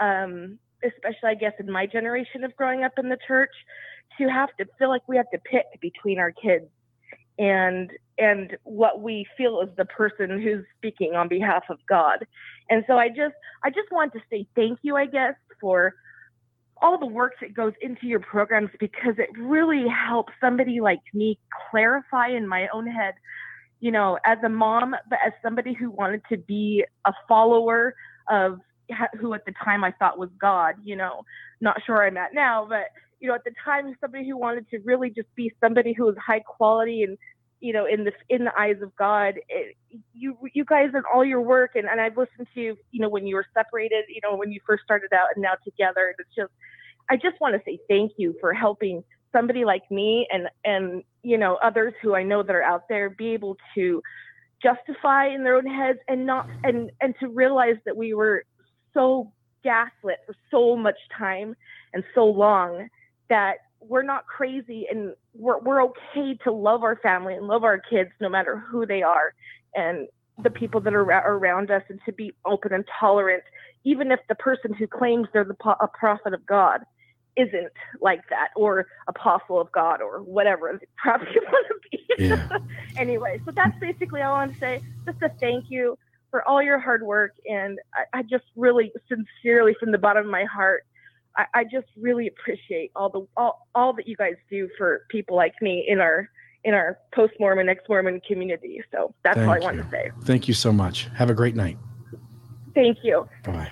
um, especially i guess in my generation of growing up in the church to have to feel like we have to pick between our kids and and what we feel is the person who's speaking on behalf of God. And so I just I just want to say thank you, I guess, for all the work that goes into your programs because it really helps somebody like me clarify in my own head, you know, as a mom, but as somebody who wanted to be a follower of who at the time I thought was God, you know, not sure I'm at now, but you know, at the time, somebody who wanted to really just be somebody who was high quality and you know, in the in the eyes of God, it, you you guys and all your work, and, and I've listened to you know when you were separated, you know when you first started out, and now together. It's just, I just want to say thank you for helping somebody like me and and you know others who I know that are out there be able to justify in their own heads and not and and to realize that we were so gaslit for so much time and so long that we're not crazy and we're, we're okay to love our family and love our kids no matter who they are and the people that are around us and to be open and tolerant even if the person who claims they're the a prophet of god isn't like that or apostle of god or whatever the prophet you want to be yeah. anyway so that's basically all i want to say just a thank you for all your hard work and I, I just really sincerely from the bottom of my heart I, I just really appreciate all the all, all that you guys do for people like me in our in our post Mormon, ex Mormon community. So that's Thank all I want to say. Thank you so much. Have a great night. Thank you. Bye.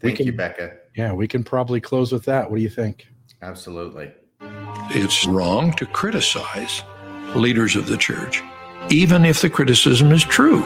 Thank can, you, Becca. Yeah, we can probably close with that. What do you think? Absolutely. It's wrong to criticize leaders of the church, even if the criticism is true.